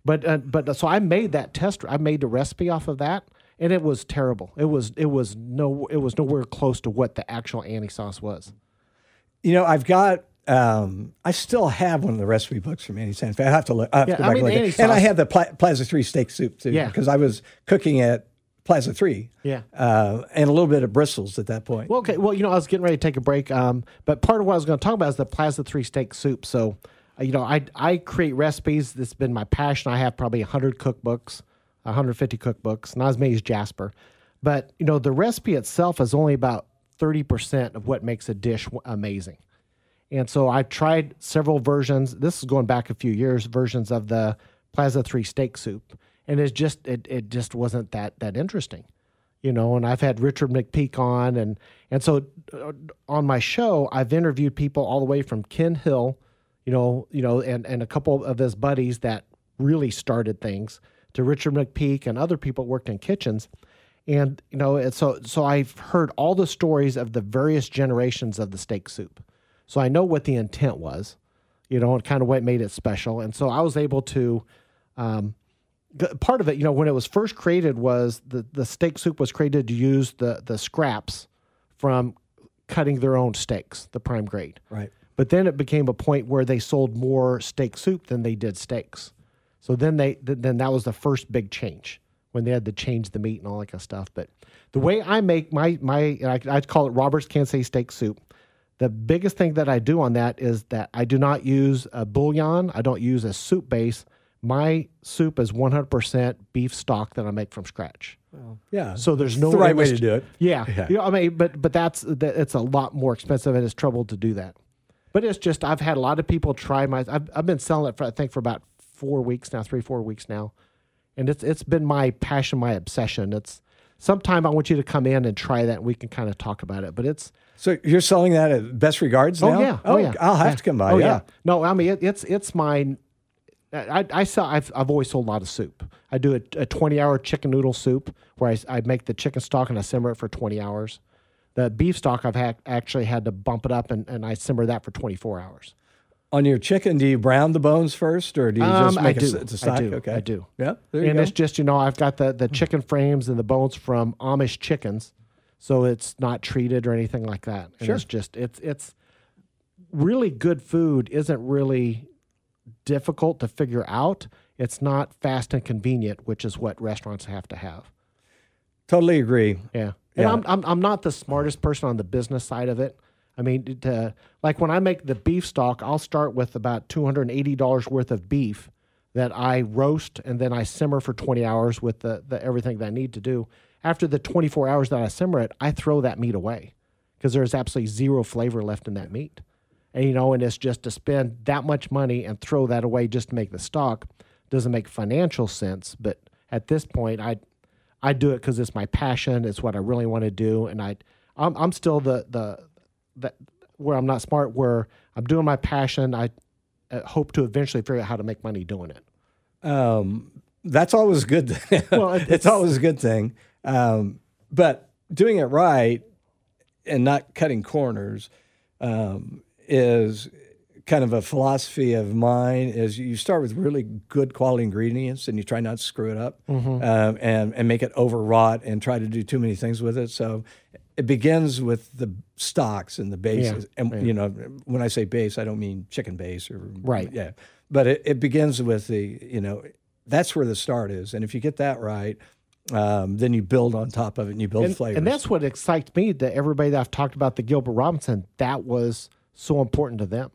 [SPEAKER 1] But, uh, but so I made that test. I made the recipe off of that, and it was terrible. It was, it was no, it was nowhere close to what the actual Annie sauce was.
[SPEAKER 2] You know, I've got. Um, I still have one of the recipe books from Annie Santa I have to look. I have
[SPEAKER 1] Yeah,
[SPEAKER 2] to go
[SPEAKER 1] I
[SPEAKER 2] back
[SPEAKER 1] mean,
[SPEAKER 2] and look. At- and I
[SPEAKER 1] sauce-
[SPEAKER 2] have the Pla- Plaza Three steak soup too.
[SPEAKER 1] Yeah.
[SPEAKER 2] because I was cooking at Plaza Three.
[SPEAKER 1] Yeah.
[SPEAKER 2] uh, and a little bit of Bristol's at that point.
[SPEAKER 1] Well, okay. Well, you know, I was getting ready to take a break, um, but part of what I was going to talk about is the Plaza Three steak soup. So, uh, you know, I I create recipes. This has been my passion. I have probably hundred cookbooks, 150 cookbooks, not as many as Jasper, but you know, the recipe itself is only about thirty percent of what makes a dish amazing. And so I've tried several versions. This is going back a few years. Versions of the Plaza Three steak soup, and it's just it it just wasn't that that interesting you know and i've had richard mcpeak on and and so uh, on my show i've interviewed people all the way from ken hill you know you know and and a couple of his buddies that really started things to richard mcpeak and other people worked in kitchens and you know so so i've heard all the stories of the various generations of the steak soup so i know what the intent was you know and kind of what made it special and so i was able to um, part of it, you know, when it was first created, was the the steak soup was created to use the the scraps from cutting their own steaks, the prime grade.
[SPEAKER 2] right.
[SPEAKER 1] But then it became a point where they sold more steak soup than they did steaks. So then they th- then that was the first big change when they had to change the meat and all that kind of stuff. But the way I make my my I, I call it Robert's Kansas steak soup. The biggest thing that I do on that is that I do not use a bouillon. I don't use a soup base. My soup is 100% beef stock that I make from scratch.
[SPEAKER 2] Yeah.
[SPEAKER 1] So there's no
[SPEAKER 2] the right way to do it.
[SPEAKER 1] Yeah,
[SPEAKER 2] Yeah.
[SPEAKER 1] You know, I mean, but but that's that, it's a lot more expensive and it's trouble to do that. But it's just I've had a lot of people try my. I've I've been selling it for I think for about four weeks now, three four weeks now, and it's it's been my passion, my obsession. It's sometime I want you to come in and try that. and We can kind of talk about it. But it's
[SPEAKER 2] So you're selling that at Best Regards oh, now?
[SPEAKER 1] oh yeah, oh, yeah.
[SPEAKER 2] I'll have
[SPEAKER 1] Yeah.
[SPEAKER 2] to come by.
[SPEAKER 1] Oh
[SPEAKER 2] yeah.
[SPEAKER 1] No, I mean it, it's it's mine. I, I sell. I've, I've always sold a lot of soup. I do a, a twenty hour chicken noodle soup where I, I make the chicken stock and I simmer it for twenty hours. The beef stock I've had, actually had to bump it up and, and I simmer that for twenty four hours.
[SPEAKER 2] On your chicken, do you brown the bones first, or do you just
[SPEAKER 1] Um,
[SPEAKER 2] make
[SPEAKER 1] I
[SPEAKER 2] it
[SPEAKER 1] do.
[SPEAKER 2] it's a stock?
[SPEAKER 1] I do.
[SPEAKER 2] Okay,
[SPEAKER 1] I do.
[SPEAKER 2] Yeah,
[SPEAKER 1] and it's just you know I've got the the chicken frames and the bones from Amish chickens, so it's not treated or anything like that. And
[SPEAKER 2] Sure.
[SPEAKER 1] it's just it's it's really good food isn't really difficult to figure out. It's not fast and convenient, which is what restaurants have to have.
[SPEAKER 2] Totally agree.
[SPEAKER 1] Yeah. And
[SPEAKER 2] Yeah.
[SPEAKER 1] I'm, I'm I'm not the smartest person on the business side of it. I mean, to, like when I make the beef stock, I'll start with about two hundred and eighty dollars worth of beef that I roast and then I simmer for twenty hours with the, the everything that I need to do. After the twenty four hours that I simmer it, I throw that meat away because there's absolutely zero flavor left in that meat. And you know, and it's just to spend that much money and throw that away just to make the stock doesn't make financial sense. But at this point, I I do it because it's my passion. It's what I really want to do, and I I'm, I'm still the the that where I'm not smart. Where I'm doing my passion. I uh, hope to eventually figure out how to make money doing it.
[SPEAKER 2] Um, that's always good.
[SPEAKER 1] Well,
[SPEAKER 2] it's,
[SPEAKER 1] it's-
[SPEAKER 2] always a good thing. Um, but doing it right and not cutting corners um, is kind of a philosophy of mine. Is you start with really good quality ingredients and you try not to screw it up
[SPEAKER 1] Mm-hmm.
[SPEAKER 2] um, and and make it overwrought and try to do too many things with it. So it begins with the stocks and the bases. and you know, when I say base, I don't mean chicken base or
[SPEAKER 1] Right.
[SPEAKER 2] Yeah, but it, it begins with the you know that's where the start is, and if you get that right, um, then you build on top of it and you build
[SPEAKER 1] and,
[SPEAKER 2] flavors.
[SPEAKER 1] and that's what excites me that everybody that I've talked about the Gilbert Robinson, that was so important to them.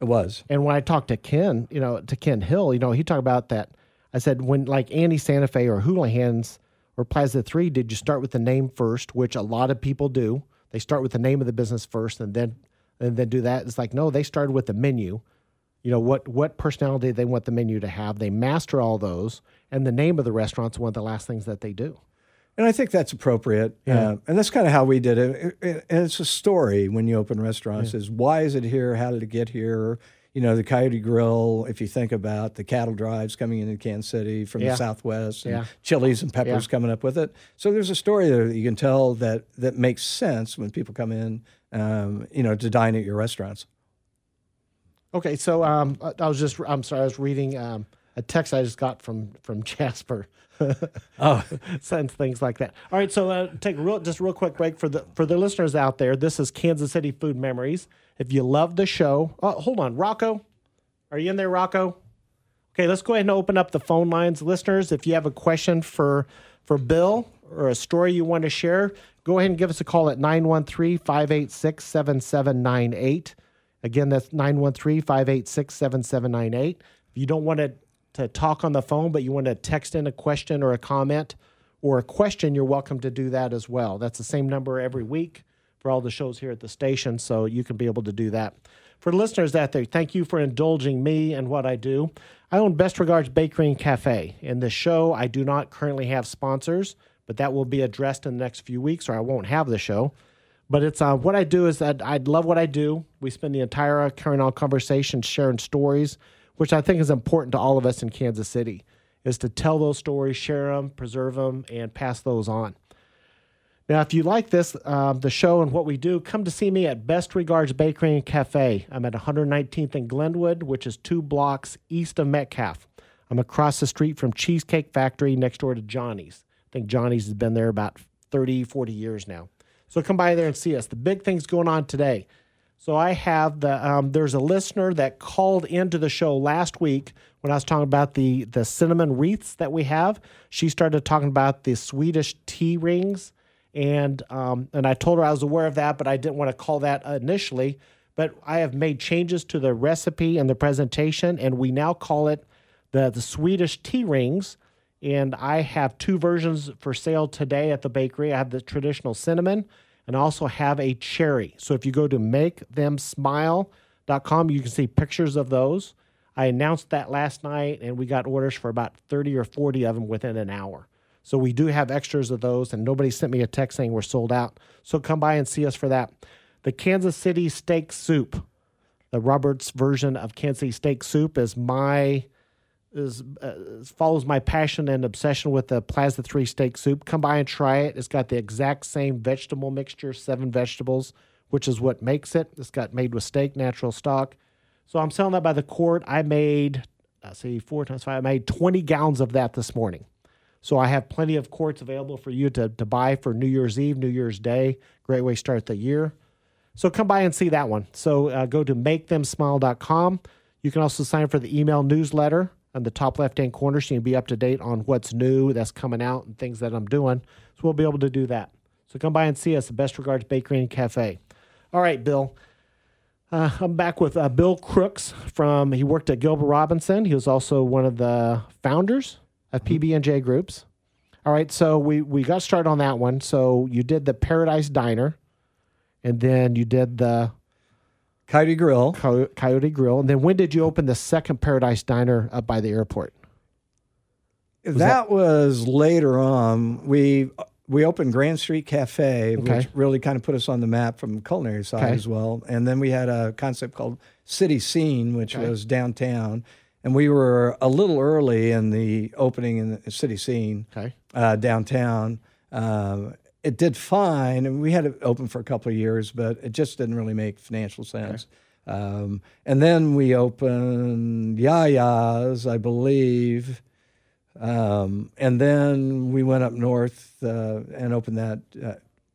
[SPEAKER 2] it was.
[SPEAKER 1] And when I talked to Ken, you know, to Ken Hill, you know, he talked about that. I said, when like Annie Santa Fe or Houlihan's or Plaza 3, did you start with the name first, which a lot of people do? They start with the name of the business first and then and then do that. It's like, no, they started with the menu. You know, what what personality they want the menu to have. They master all those, and the name of the restaurant's one of the last things that they do.
[SPEAKER 2] And I think that's appropriate.
[SPEAKER 1] Yeah.
[SPEAKER 2] Uh, and that's kind of how we did it. It- it- And it's a story when you open restaurants is why is it here? How did it get here? You know, the Coyote Grill, if you think about the cattle drives coming into Kansas City from
[SPEAKER 1] Yeah.
[SPEAKER 2] the Southwest and
[SPEAKER 1] Yeah.
[SPEAKER 2] chilies and peppers
[SPEAKER 1] Yeah.
[SPEAKER 2] coming up with it. So there's a story there that you can tell that, that makes sense when people come in, um, you know, to dine at your restaurants.
[SPEAKER 1] Okay, so um, I- was just I'm sorry, I was reading um, a text I just got from from Jasper.
[SPEAKER 2] Oh,
[SPEAKER 1] sends things like that. All right, so uh, take a real, just real quick break for the for the listeners out there. This is Kansas City Food Memories. If you love the show, oh, hold on, Rocco, are you in there, Rocco? Okay, let's go ahead and open up the phone lines, listeners. If you have a question for for Bill or a story you want to share, go ahead and give us a call at 913-586-7798. Again, that's 913-586-7798. If you don't want to to talk on the phone, but you want to text in a question or a comment or a question, you're welcome to do that as well. That's the same number every week for all the shows here at the station, so you can be able to do that. For listeners out there, thank you for indulging me and what I do. I own Best Regards Bakery and Cafe. In the show, I do not currently have sponsors, but that will be addressed in the next few weeks, or I won't have the show. But it's uh, what I do is that I love what I do. We spend the entire carrying on conversation, sharing stories, which I think is important to all of us in Kansas City, is to tell those stories, share them, preserve them, and pass those on. Now, if you like this, um, the show and what we do, come to see me at Best Regards Bakery and Cafe. I'm at 119th and Glenwood, which is two blocks east of Metcalf. I'm across the street from Cheesecake Factory next door to Johnny's. I think Johnny's has been there about 30, 40 years now. So come by there and see us. The big thing's going on today. So I have the um, there's a listener that called into the show last week when I was talking about the the cinnamon wreaths that we have. She started talking about the Swedish tea rings, and um, and I told her I was aware of that, but I didn't want to call that initially. But I have made changes to the recipe and the presentation, and we now call it the the Swedish tea rings. And I have two versions for sale today at the bakery. I have the traditional cinnamon and also have a cherry. So if you go to makethemsmile.com, you can see pictures of those. I announced that last night and we got orders for about 30 or 40 of them within an hour. So we do have extras of those and nobody sent me a text saying we're sold out. So come by and see us for that. The Kansas City steak soup, the Roberts version of Kansas City steak soup is my is uh, follows my passion and obsession with the Plaza Three steak soup. Come by and try it. It's got the exact same vegetable mixture, seven vegetables, which is what makes it. It's got made with steak, natural stock. So I'm selling that by the quart. I made, let's see, four times five. I made 20 gallons of that this morning. So I have plenty of quarts available for you to, to buy for New Year's Eve, New Year's Day. Great way to start the year. So come by and see that one. So uh, go to makethemsmile.com. You can also sign up for the email newsletter on the top left hand corner so you can be up to date on what's new that's coming out and things that I'm doing. So we'll be able to do that. So come by and see us Best Regards Bakery and Cafe. All right, Bill. Uh, I'm back with uh, Bill Crooks from, he worked at Gilbert Robinson. He was also one of the founders of PB&J Groups. All right, so we, we got started on that one. So you did the Paradise Diner, and then you did the
[SPEAKER 2] Coyote Grill.
[SPEAKER 1] Coy- Coyote Grill. And then when did you open the second Paradise Diner up by the airport?
[SPEAKER 2] that, was later on. We we opened Grand Street Cafe,
[SPEAKER 1] Okay.
[SPEAKER 2] which really kind of put us on the map from the culinary side
[SPEAKER 1] Okay.
[SPEAKER 2] as well. And then we had a concept called City Scene, which
[SPEAKER 1] Okay.
[SPEAKER 2] was downtown. And we were a little early in the opening in the city scene
[SPEAKER 1] Okay.
[SPEAKER 2] uh, downtown. Um, it did fine, and we had it open for a couple of years, but it just didn't really make financial sense. Um, and then we opened Yia Yia's, I believe, um, and then we went up north uh, and opened that uh,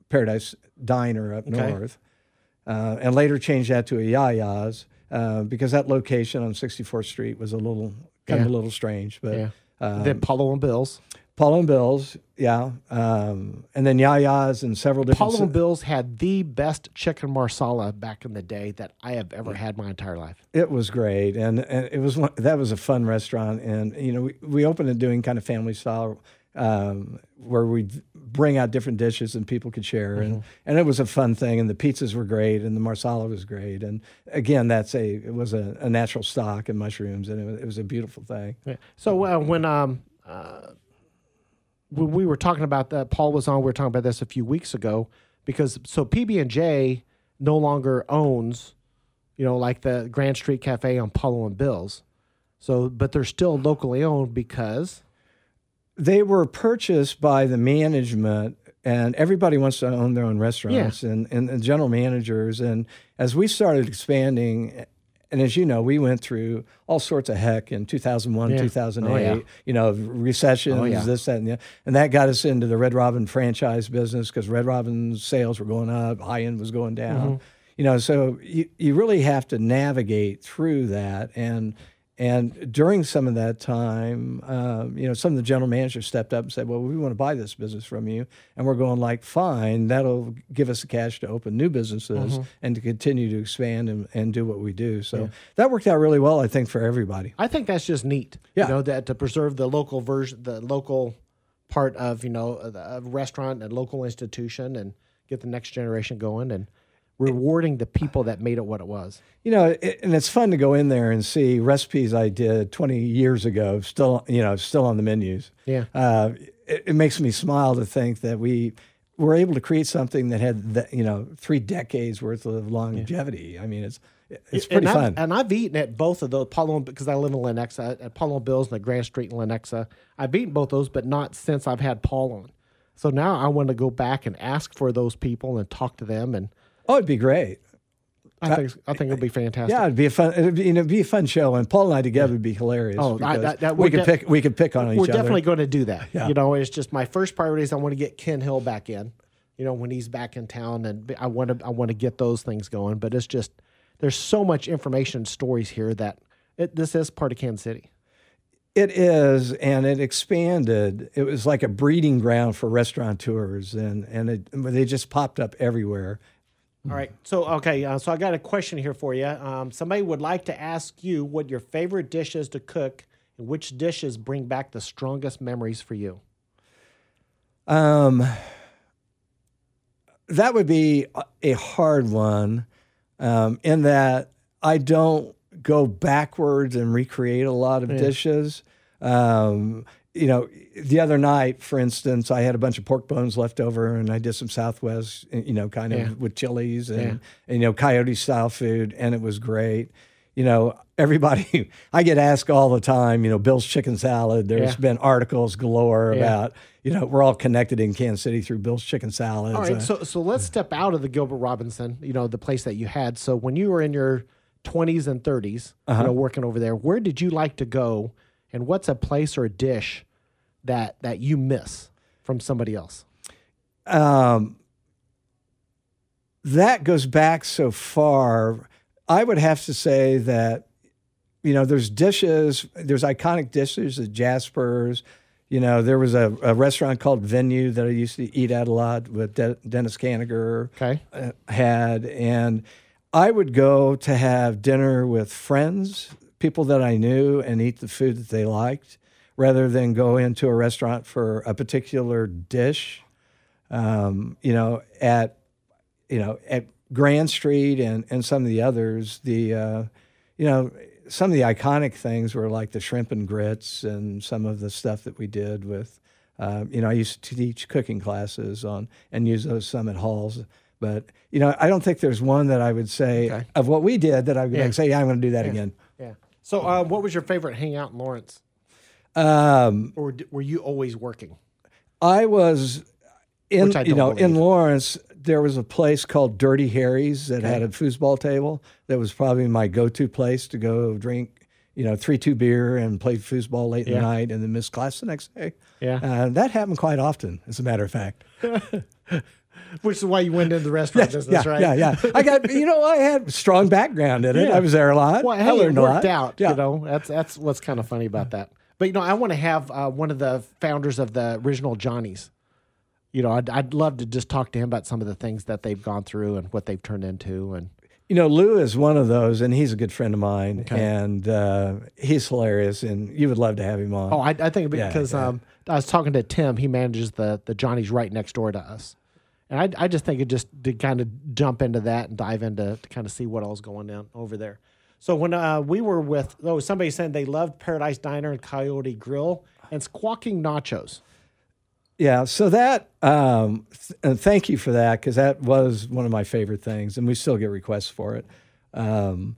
[SPEAKER 2] Paradise Diner up
[SPEAKER 1] Okay.
[SPEAKER 2] north, uh, and later changed that to a Yia Yia's uh, because that location on 64th Street was a little kind of a little strange, but.
[SPEAKER 1] Yeah.
[SPEAKER 2] Um,
[SPEAKER 1] then Paulo and Bill's.
[SPEAKER 2] Paulo and Bill's, yeah, um, and then Yia Yia's and several different.
[SPEAKER 1] Paul and Bill's had the best chicken marsala back in the day that I have ever had my entire life.
[SPEAKER 2] It was great, and, and it was one, that was a fun restaurant, and you know we, we opened it doing kind of family style, um, where we bring out different dishes and people could share, and
[SPEAKER 1] Mm-hmm.
[SPEAKER 2] and it was a fun thing, and the pizzas were great, and the marsala was great, and again that's a it was a, a natural stock and mushrooms, and it was, it was a beautiful thing.
[SPEAKER 1] Yeah. So uh, when um uh, when we were talking about that, Paul was on. We were talking about this a few weeks ago because so PB and J no longer owns, you know, like the Grand Street Cafe on Paulo and Bill's. So, but they're still locally owned because
[SPEAKER 2] they were purchased by the management and everybody wants to own their own restaurants and, and, and general managers and as we started expanding and as you know we went through all sorts of heck in 2001
[SPEAKER 1] Yeah.
[SPEAKER 2] 2008
[SPEAKER 1] Oh, yeah.
[SPEAKER 2] you know recessions
[SPEAKER 1] Oh, yeah.
[SPEAKER 2] this that and the and that got us into the red robin franchise business because red Robin sales were going up high end was going down
[SPEAKER 1] Mm-hmm.
[SPEAKER 2] you know so you, you really have to navigate through that and and during some of that time, um, you know, some of the general managers stepped up and said, "Well, we want to buy this business from you," and we're going like, "Fine, that'll give us the cash to open new businesses and to continue to expand and, and do what we do." So that worked out really well, I think, for everybody.
[SPEAKER 1] I think that's just neat.
[SPEAKER 2] Yeah.
[SPEAKER 1] You know, that to preserve the local version, the local part of, you know, a, a restaurant and local institution and get the next generation going and rewarding the people that made it what it was.
[SPEAKER 2] You know, it, and it's fun to go in there and see recipes I did 20 years ago, still, you know, still on the menus.
[SPEAKER 1] Yeah.
[SPEAKER 2] uh, it, it makes me smile to think that we were able to create something that had the, you know three decades worth of longevity. I mean, it's it's pretty
[SPEAKER 1] and
[SPEAKER 2] fun.
[SPEAKER 1] I've, and I've eaten at both of those Paulo because I live in Lenexa at Paulo Bill's and the Grand Street in Lenexa. I've eaten both those, but not since I've had Paul on. So now I want to go back and ask for those people and talk to them, and
[SPEAKER 2] oh, it'd be great.
[SPEAKER 1] I think I think it'll be fantastic.
[SPEAKER 2] Yeah, it'd be a fun. It'd be, you know, it'd be a fun show, and Paul and I together would be hilarious.
[SPEAKER 1] Oh, I- that- that
[SPEAKER 2] we could
[SPEAKER 1] de-
[SPEAKER 2] pick. We could pick on each other.
[SPEAKER 1] We're definitely going to do that.
[SPEAKER 2] Yeah.
[SPEAKER 1] You know, it's just my first priority is I want to get Ken Hill back in. You know, when he's back in town, and I want to I want to get those things going. But it's just there's so much information and stories here that it, this is part of Kansas City.
[SPEAKER 2] It is, and it expanded. It was like a breeding ground for restaurateurs, and and it, they just popped up everywhere.
[SPEAKER 1] All right. So, okay. Uh, so I got a question here for you. Um, somebody would like to ask you what your favorite dish is to cook and which dishes bring back the strongest memories for you.
[SPEAKER 2] Um, that would be a- hard one, um, in that I don't go backwards and recreate a lot of dishes. Um, you know, the other night, for instance, I had a bunch of pork bones left over, and I did some Southwest, you know, kind of
[SPEAKER 1] Yeah.
[SPEAKER 2] with chilies and,
[SPEAKER 1] Yeah.
[SPEAKER 2] and you know, coyote style food, and it was great. You know, everybody, I get asked all the time, you know, Bill's chicken salad. There's
[SPEAKER 1] Yeah.
[SPEAKER 2] been articles galore
[SPEAKER 1] Yeah.
[SPEAKER 2] about, you know, we're all connected in Kansas City through Bill's chicken salad.
[SPEAKER 1] All right.
[SPEAKER 2] Uh,
[SPEAKER 1] So, so let's step out of the Gilbert Robinson, you know, the place that you had. So when you were in your 20s and 30s,
[SPEAKER 2] Uh-huh.
[SPEAKER 1] you know, working over there, where did you like to go? And what's a place or a dish that, that you miss from somebody else?
[SPEAKER 2] um, that goes back so far. I would have to say that, you know, there's dishes, there's iconic dishes at Jasper's. You know, there was a, a restaurant called Venue that I used to eat at a lot with De- Dennis Kaniger
[SPEAKER 1] Okay.
[SPEAKER 2] uh, had. And I would go to have dinner with friends, people that I knew, and eat the food that they liked rather than go into a restaurant for a particular dish. Um, you know, at you know at Grand Street and and some of the others, the uh, you know some of the iconic things were like the shrimp and grits and some of the stuff that we did with. Uh, you know, I used to teach cooking classes on and use those some at halls. But you know, I don't think there's one that I would say
[SPEAKER 1] Okay.
[SPEAKER 2] of what we did that I would
[SPEAKER 1] Yeah.
[SPEAKER 2] say, yeah, I'm going to do that again.
[SPEAKER 1] Yeah. So, uh, what was your favorite hangout in Lawrence?
[SPEAKER 2] Um,
[SPEAKER 1] Or d- were you always working?
[SPEAKER 2] I was in
[SPEAKER 1] I
[SPEAKER 2] you know in. Lawrence. There was a place called Dirty Harry's that had a foosball table. That was probably my go-to place to go drink, you know, three-two beer and play foosball late in the night and then miss class the next day.
[SPEAKER 1] Yeah.
[SPEAKER 2] uh, that happened quite often, as a matter of fact.
[SPEAKER 1] Which is why you went into the restaurant business,
[SPEAKER 2] yeah,
[SPEAKER 1] right?
[SPEAKER 2] yeah, yeah. I got you know I had strong background in it.
[SPEAKER 1] Yeah.
[SPEAKER 2] I was there a lot.
[SPEAKER 1] Well,
[SPEAKER 2] I
[SPEAKER 1] hey, it
[SPEAKER 2] learned a lot.
[SPEAKER 1] out.
[SPEAKER 2] Yeah.
[SPEAKER 1] You know, that's that's what's kind of funny about that. But you know, I want to have uh, one of the founders of the original Johnny's. You know, I'd, I'd love to just talk to him about some of the things that they've gone through and what they've turned into. And
[SPEAKER 2] You know, Lou is one of those, and he's a good friend of mine, and uh, he's hilarious, and you would love to have him on.
[SPEAKER 1] oh, I, I think
[SPEAKER 2] Yeah,
[SPEAKER 1] because
[SPEAKER 2] yeah.
[SPEAKER 1] um, I was talking to Tim, he manages the the Johnny's right next door to us, and I I just think it just to kind of jump into that and dive into to kind of see what all's going on over there. So when uh, we were with, oh, somebody said they loved Paradise Diner and Coyote Grill and Squawking Nachos.
[SPEAKER 2] Yeah, so that um, th- and thank you for that because that was one of my favorite things, and we still get requests for it. Um,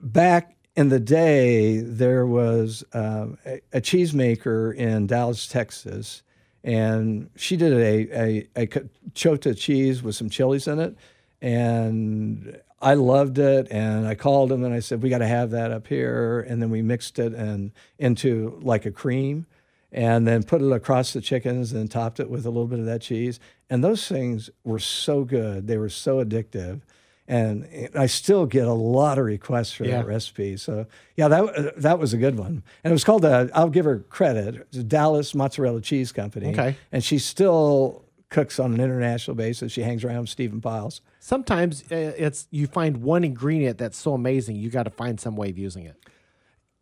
[SPEAKER 2] back in the day, there was um, a, a cheesemaker in Dallas, Texas, and she did a a, a chota cheese with some chilies in it, and I loved it. And I called him and I said, "We got to have that up here." And then we mixed it and into like a cream and then put it across the chickens and topped it with a little bit of that cheese. And those things were so good. They were so addictive. And I still get a lot of requests for
[SPEAKER 1] Yeah.
[SPEAKER 2] that recipe. So yeah, that that was a good one. And it was called the I'll give her credit. Dallas Mozzarella Cheese Company.
[SPEAKER 1] Okay.
[SPEAKER 2] And she still cooks on an international basis. She hangs around with Stephan Pyles.
[SPEAKER 1] Sometimes uh, it's you find one ingredient that's so amazing, you got to find some way of using it.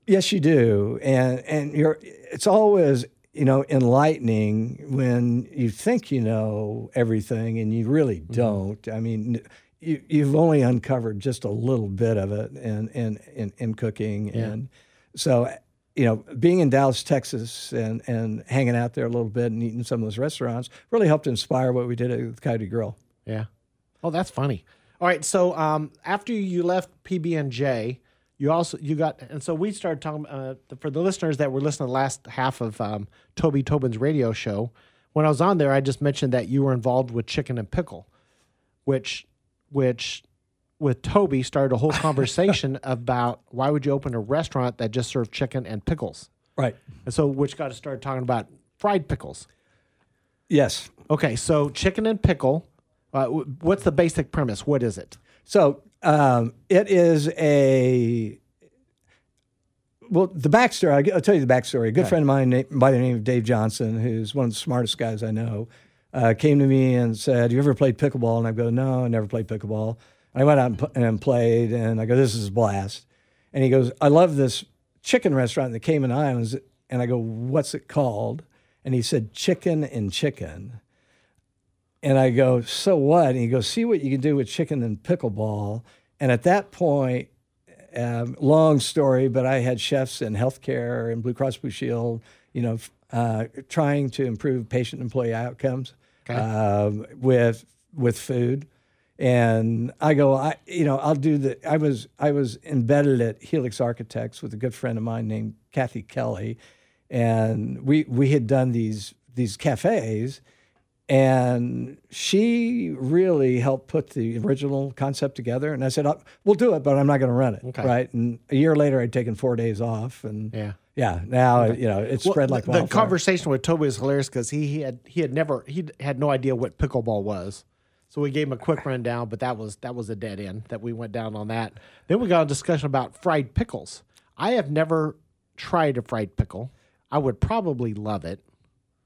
[SPEAKER 2] Yes, you do, and and you're. It's always you know enlightening when you think you know everything and you really don't. I mean, you you've only uncovered just a little bit of it in in in, in cooking, and so you know being in Dallas, Texas, and and hanging out there a little bit and eating some of those restaurants really helped inspire what we did at the Coyote Grill.
[SPEAKER 1] Yeah. Oh, that's funny. All right. So um, after you left PB and J, you also you got and so we started talking uh, for the listeners that were listening to the last half of um, Toby Tobin's radio show. When I was on there, I just mentioned that you were involved with Chicken and Pickle, which which with Toby started a whole conversation about why would you open a restaurant that just served chicken and pickles.
[SPEAKER 2] Right.
[SPEAKER 1] And so which got us started talking about fried pickles.
[SPEAKER 2] Yes.
[SPEAKER 1] Okay, so chicken and pickle. Uh, what's the basic premise? What is it?
[SPEAKER 2] So um, it is a well, the backstory. I'll tell you the backstory. A good friend of mine by the name of Dave Johnson, who's one of the smartest guys I know, uh, came to me and said, "You ever played pickleball?" And I go, "No, I never played pickleball." And I went out and, and played, and I go, "This is a blast." And he goes, "I love this chicken restaurant in the Cayman Islands." And I go, "What's it called?" And he said, "Chicken and Chicken." And I go, so what? And he goes, see what you can do with chicken and pickleball. And at that point, um, long story, but I had chefs in healthcare and Blue Cross Blue Shield, you know, uh, trying to improve patient employee outcomes um, with with food. And I go, I you know, I'll do the. I was I was embedded at Helix Architects with a good friend of mine named Kathy Kelly, and we we had done these these cafes and she really helped put the original concept together. And I said, "Uh, "We'll do it, but I'm not going to run it."
[SPEAKER 1] Okay.
[SPEAKER 2] Right. And a year later, I'd taken four days off, and
[SPEAKER 1] Yeah.
[SPEAKER 2] Yeah. Now you know it
[SPEAKER 1] Well,
[SPEAKER 2] spread like
[SPEAKER 1] the, the conversation with Toby was hilarious because he, he had he had never he had no idea what pickleball was. So we gave him a quick rundown, but that was that was a dead end that we went down on that. Then we got a discussion about fried pickles. I have never tried a fried pickle. I would probably love it.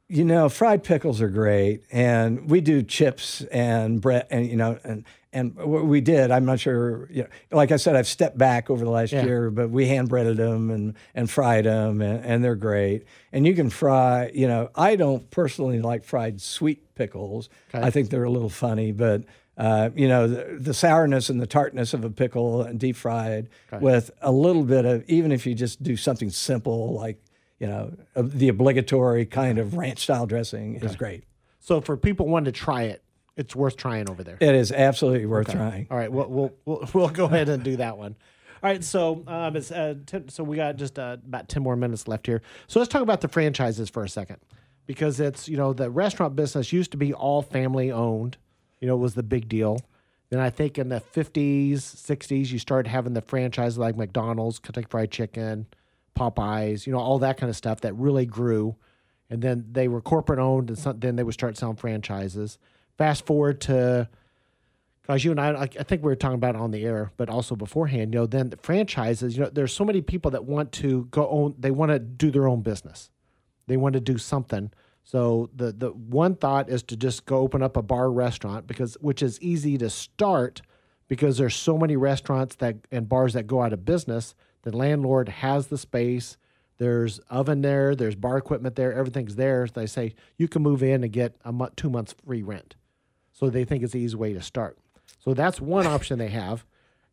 [SPEAKER 2] you know, fried pickles are great, and we do chips and bread, and you know, and and what we did. I'm not sure. You know, like I said, I've stepped back over the last
[SPEAKER 1] Yeah.
[SPEAKER 2] year, but we hand breaded them and and fried them, and, and they're great. And you can fry. You know, I don't personally like fried sweet pickles. I think they're a little funny, but. Uh, you know the, the sourness and the tartness of a pickle and deep fried with a little bit of even if you just do something simple like you know, uh, the obligatory kind of ranch style dressing is great.
[SPEAKER 1] So for people wanting to try it, it's worth trying over there.
[SPEAKER 2] It is absolutely worth trying.
[SPEAKER 1] All right, we'll we'll we'll, we'll go ahead and do that one. All right, so um, it's uh, ten, so we got just uh, about ten more minutes left here. So let's talk about the franchises for a second, because it's you know the restaurant business used to be all family owned. You know, it was the big deal. Then I think in the fifties, sixties, you started having the franchises like McDonald's, Kentucky Fried Chicken, Popeyes. You know, all that kind of stuff that really grew. And then they were corporate owned, and some, then they would start selling franchises. Fast forward to because you and I, I think we were talking about on the air, but also beforehand, you know, then the franchises, you know, there's so many people that want to go own, they want to do their own business. They want to do something. So the the one thought is to just go open up a bar restaurant because which is easy to start because there's so many restaurants that and bars that go out of business. The landlord has the space. There's oven there. There's bar equipment there. Everything's there. They say you can move in and get a month, two months free rent. So they think it's the easy way to start. So that's one option they have,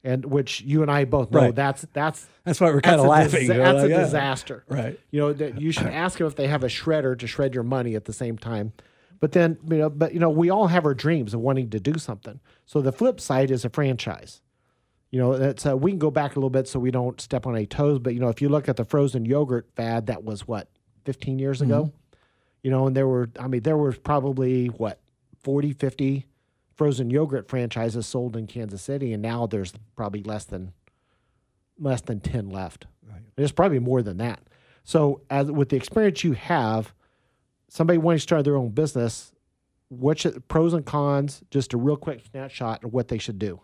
[SPEAKER 1] and which you and I both know
[SPEAKER 2] Right.
[SPEAKER 1] that's that's
[SPEAKER 2] That's why we're kind of laughing.
[SPEAKER 1] disa- that's
[SPEAKER 2] like,
[SPEAKER 1] a
[SPEAKER 2] yeah.
[SPEAKER 1] disaster.
[SPEAKER 2] Right.
[SPEAKER 1] You know that you should ask them if they have a shredder to shred your money at the same time. But then you know, but you know, we all have our dreams of wanting to do something. So the flip side is a franchise. You know, that's uh, we can go back a little bit so we don't step on any toes. But you know, if you look at the frozen yogurt fad, that was what 15 years ago. You know, and there were, I mean, there were probably what 40, 50 frozen yogurt franchises sold in Kansas City, and now there's probably less than less than 10 left.
[SPEAKER 2] Right.
[SPEAKER 1] There's probably more than that. So, as with the experience you have, somebody wanting to start their own business, what should, pros and cons? Just a real quick snapshot of what they should do.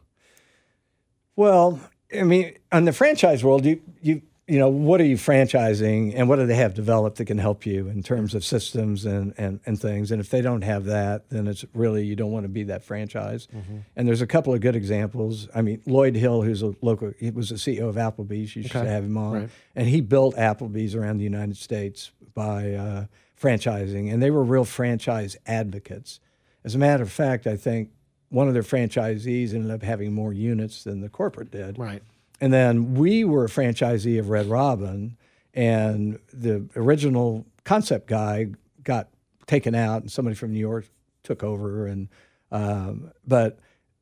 [SPEAKER 2] Well, I mean, on the franchise world, you you you know, what are you franchising, and what do they have developed that can help you in terms of systems and and and things? And if they don't have that, then it's really you don't want to be that franchise. And there's a couple of good examples. I mean, Lloyd Hill, who's a local, he was the CEO of Applebee's. You should
[SPEAKER 1] Okay.
[SPEAKER 2] have him on,
[SPEAKER 1] Right.
[SPEAKER 2] and he built Applebee's around the United States by uh, franchising, and they were real franchise advocates. As a matter of fact, I think one of their franchisees ended up having more units than the corporate did.
[SPEAKER 1] Right.
[SPEAKER 2] And then we were a franchisee of Red Robin, and the original concept guy got taken out, and somebody from New York took over. And um, but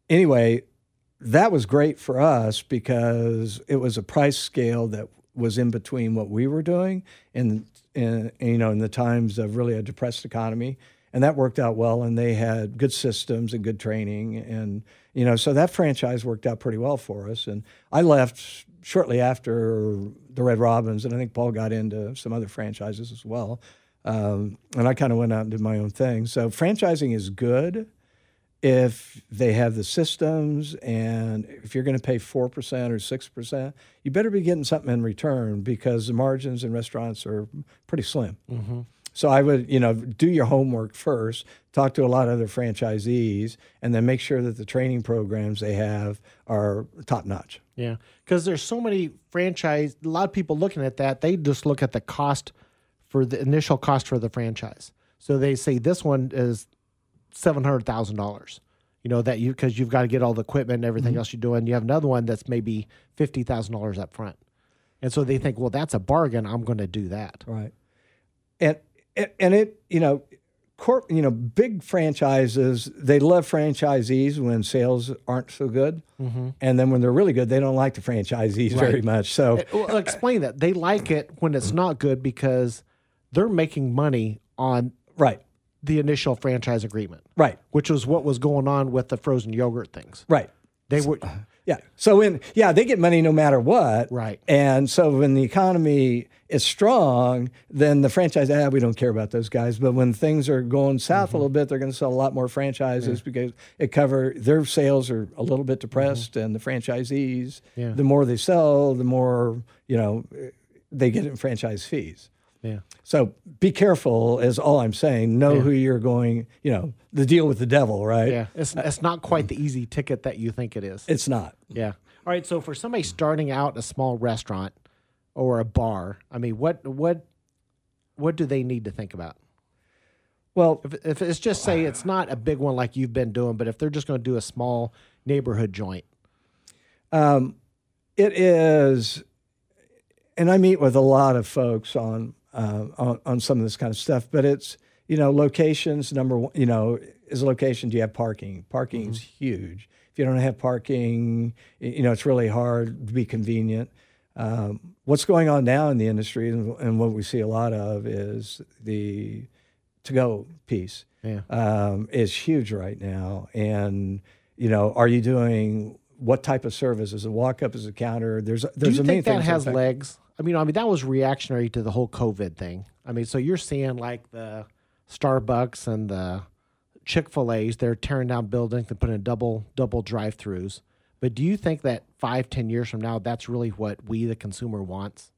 [SPEAKER 2] anyway, that was great for us because it was a price scale that was in between what we were doing and, and you know in the times of really a depressed economy and that worked out well and they had good systems and good training and you know so that franchise worked out pretty well for us. And i left shortly after the red robins and i think paul got into some other franchises as well. Um, and i kind of went out and did my own thing. So franchising is good if they have the systems and if you're going to pay 4% or 6%, you better be getting something in return because the margins in restaurants are pretty slim. So I would, you know, do your homework first, talk to a lot of other franchisees, and then make sure that the training programs they have are top notch.
[SPEAKER 1] Yeah, because there's so many franchise. A lot of people looking at that, they just look at the cost for the initial cost for the franchise. So they say this one is seven hundred thousand dollars. You know that you because you've got to get all the equipment and everything mm-hmm. else you're doing. You have another one that's maybe fifty thousand dollars up front, and so they think, well, that's a bargain. I'm going to do that.
[SPEAKER 2] Right. And and- it, you know, corp, you know, big franchises, they love franchisees when sales aren't so good. Mm-hmm. And then when they're really good, they don't like the franchisees very much. So, eh,
[SPEAKER 1] Well, explain that they like it when it's not good because they're making money on
[SPEAKER 2] right,
[SPEAKER 1] the initial franchise agreement,
[SPEAKER 2] right,
[SPEAKER 1] which was what was going on with the frozen yogurt things.
[SPEAKER 2] right.
[SPEAKER 1] They were
[SPEAKER 2] Yeah. So when yeah, they get money no matter what.
[SPEAKER 1] Right.
[SPEAKER 2] And so when the economy is strong, then the franchise ah, we don't care about those guys. But when things are going south a little bit, they're going to sell a lot more franchises because it cover their sales are a little bit depressed, and the franchisees,
[SPEAKER 1] Yeah.
[SPEAKER 2] the more they sell, the more you know they get in franchise fees.
[SPEAKER 1] Yeah.
[SPEAKER 2] So be careful, is all I'm saying. Know who you're going. You know the deal with the devil, right?
[SPEAKER 1] Yeah, it's uh, it's not quite the easy ticket that you think it is.
[SPEAKER 2] It's not.
[SPEAKER 1] Yeah. All right. So for somebody starting out a small restaurant or a bar, I mean, what what what do they need to think about?
[SPEAKER 2] Well,
[SPEAKER 1] If if it's just say it's not a big one like you've been doing, but if they're just going to do a small neighborhood joint, um,
[SPEAKER 2] it is, and I meet with a lot of folks on, uh, on on some of this kind of stuff. But it's you know locations. Number one, you know, is a location. Do you have parking? Parking is huge. If you don't have parking, you know it's really hard to be convenient. Um, what's going on now in the industry, and, and what we see a lot of, is the to-go piece
[SPEAKER 1] yeah,
[SPEAKER 2] um, is huge right now. And you know, are you doing what type of service? Is it walk up? Is it counter? There's
[SPEAKER 1] do
[SPEAKER 2] there's
[SPEAKER 1] you
[SPEAKER 2] a main
[SPEAKER 1] think that
[SPEAKER 2] things
[SPEAKER 1] has
[SPEAKER 2] affect-
[SPEAKER 1] legs? I mean, I mean that was reactionary to the whole COVID thing. I mean, so you're seeing like the Starbucks and the Chick Fil A's, they're tearing down buildings and putting in double double drive throughs. But do you think that five, ten years from now, that's really what we, the consumer, wants?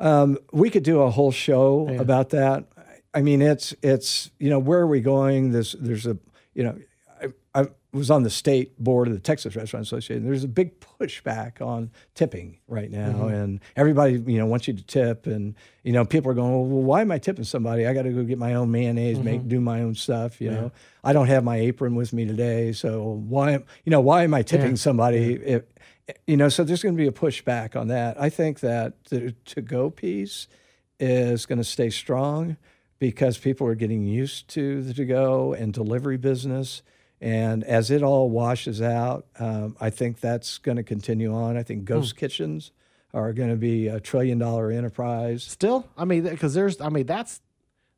[SPEAKER 2] Um, we could do a whole show
[SPEAKER 1] Yeah.
[SPEAKER 2] about that. I mean, it's it's you know where are we going? There's there's a you know was on the state board of the Texas Restaurant Association. There's a big pushback on tipping right now, mm-hmm. and everybody you know wants you to tip, and you know people are going, well, why am I tipping somebody? I got to go get my own mayonnaise, make mm-hmm. do my own stuff. You know, I don't have my apron with me today, so why you know why am I tipping somebody? If, you know, so there's going to be a pushback on that. I think that the to go piece is going to stay strong because people are getting used to the to go and delivery business. And as it all washes out, um, I think that's going to continue on. I think ghost kitchens are going to be a trillion dollar enterprise.
[SPEAKER 1] Still, I mean, because there's, I mean, that's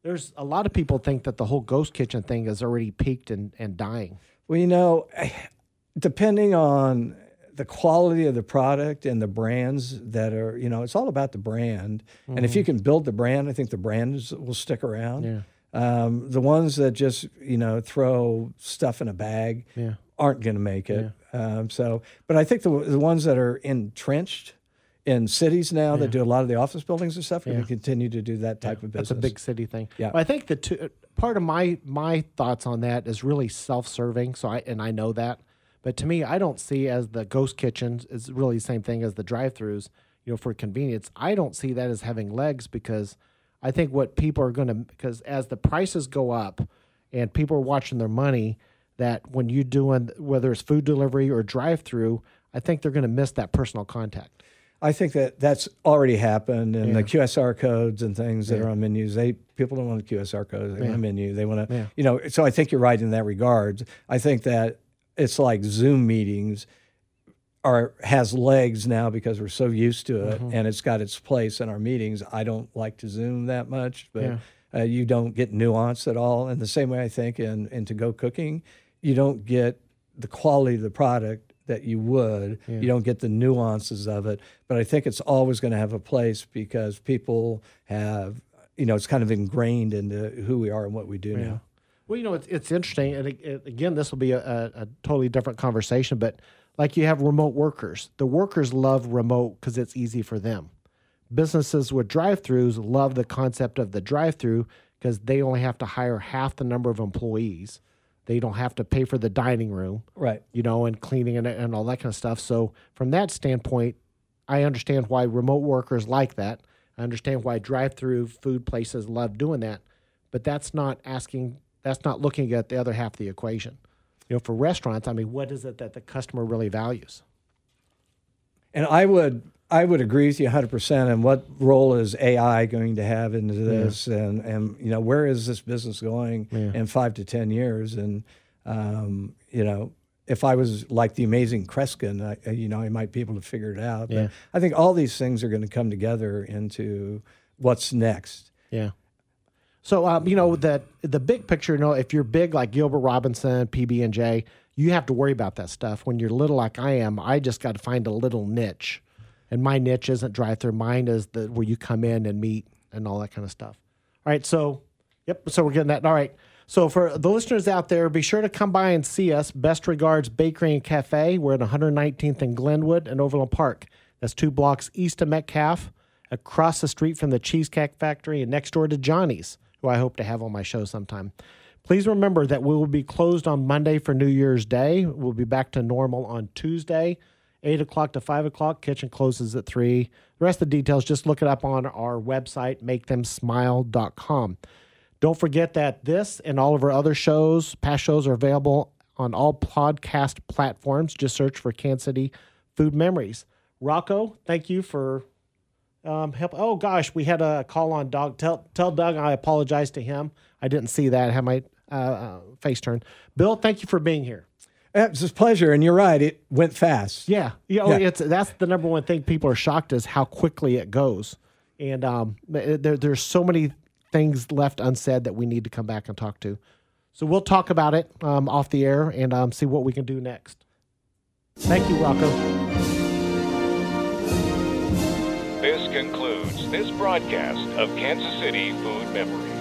[SPEAKER 1] there's a lot of people think that the whole ghost kitchen thing is already peaked and and dying.
[SPEAKER 2] Well, you know, depending on the quality of the product and the brands that are, you know, it's all about the brand. And if you can build the brand, I think the brands will stick around.
[SPEAKER 1] Yeah.
[SPEAKER 2] Um, the ones that just, you know, throw stuff in a bag
[SPEAKER 1] Yeah.
[SPEAKER 2] aren't going to make it. Um, so, but I think the, the ones that are entrenched in cities now that do a lot of the office buildings and stuff are going to continue to do that type of business.
[SPEAKER 1] That's a big city thing.
[SPEAKER 2] Yeah.
[SPEAKER 1] But I think the two, part of my my thoughts on that is really self-serving. So I and I know that, but to me, I don't see as the ghost kitchens is really the same thing as the drive-throughs. You know, for convenience, I don't see that as having legs because I think what people are going to because as the prices go up and people are watching their money, that when you're doing whether it's food delivery or drive-through, I think they're going to miss that personal contact.
[SPEAKER 2] I think that that's already happened, and the QSR codes and things that are on menus. They people don't want the QSR codes; they want a menu. They want to,
[SPEAKER 1] Yeah.
[SPEAKER 2] you know. So I think you're right in that regard. I think that it's like Zoom meetings are has legs now because we're so used to it, and it's got its place in our meetings. I don't like to Zoom that much, but
[SPEAKER 1] Yeah.
[SPEAKER 2] uh, you don't get nuance at all. And the same way I think in in to go cooking, you don't get the quality of the product that you would. You don't get the nuances of it. But I think it's always going to have a place because people have, you know, it's kind of ingrained into who we are and what we do now.
[SPEAKER 1] Well, you know, it's it's interesting, and it, it- again, this will be a, a, a totally different conversation. But like you have remote workers, the workers love remote because it's easy for them. Businesses with drive-throughs love the concept of the drive-through because they only have to hire half the number of employees. They don't have to pay for the dining room,
[SPEAKER 2] Right.
[SPEAKER 1] you know, and cleaning and, and all that kind of stuff. So from that standpoint, I understand why remote workers like that. I understand why drive-through food places love doing that, but that's not asking. That's not looking at the other half of the equation. You know, for restaurants, I mean, what is it that the customer really values?
[SPEAKER 2] And I would I would agree with you 100%. And what role is AI going to have into this? And, and, you know, where is this business going in five to 10 years? And, um, you know, if I was like the amazing Kreskin, I, you know, I might be able to figure it out. But I think all these things are going to come together into what's next.
[SPEAKER 1] Yeah. So um, you know that the big picture. You know, if you're big like Gilbert Robinson, PB and J, you have to worry about that stuff. When you're little like I am, I just got to find a little niche, and my niche isn't drive through. Mine is the where you come in and meet and all that kind of stuff. All right. So, yep. So we're getting that. All right. So for the listeners out there, be sure to come by and see us. Best regards Bakery and Cafe. We're at 119th and Glenwood and Overland Park. That's two blocks east of Metcalf, across the street from the Cheesecake Factory, and next door to Johnny's, who I hope to have on my show sometime. Please remember that we will be closed on Monday for New Year's Day. We'll be back to normal on Tuesday, 8 o'clock to 5 o'clock. Kitchen closes at 3. The rest of the details, just look it up on our website, makethemsmile.com. Don't forget that this and all of our other shows, past shows, are available on all podcast platforms. Just search for Kansas City Food Memories. Rocco, thank you for um, help. Oh gosh, we had a call on Doug. Tell tell Doug I apologize to him. I didn't see that. I had my uh, uh, face turned. Bill, thank you for being here.
[SPEAKER 2] It's a pleasure. And you're right. It went fast.
[SPEAKER 1] Yeah, you know,
[SPEAKER 2] Yeah.
[SPEAKER 1] it's that's the number one thing people are shocked is how quickly it goes, and um, there, there's so many things left unsaid that we need to come back and talk to. So we'll talk about it um, off the air and um, see what we can do next. Thank you, Rocco.
[SPEAKER 3] Concludes this broadcast of Kansas City Food Memories.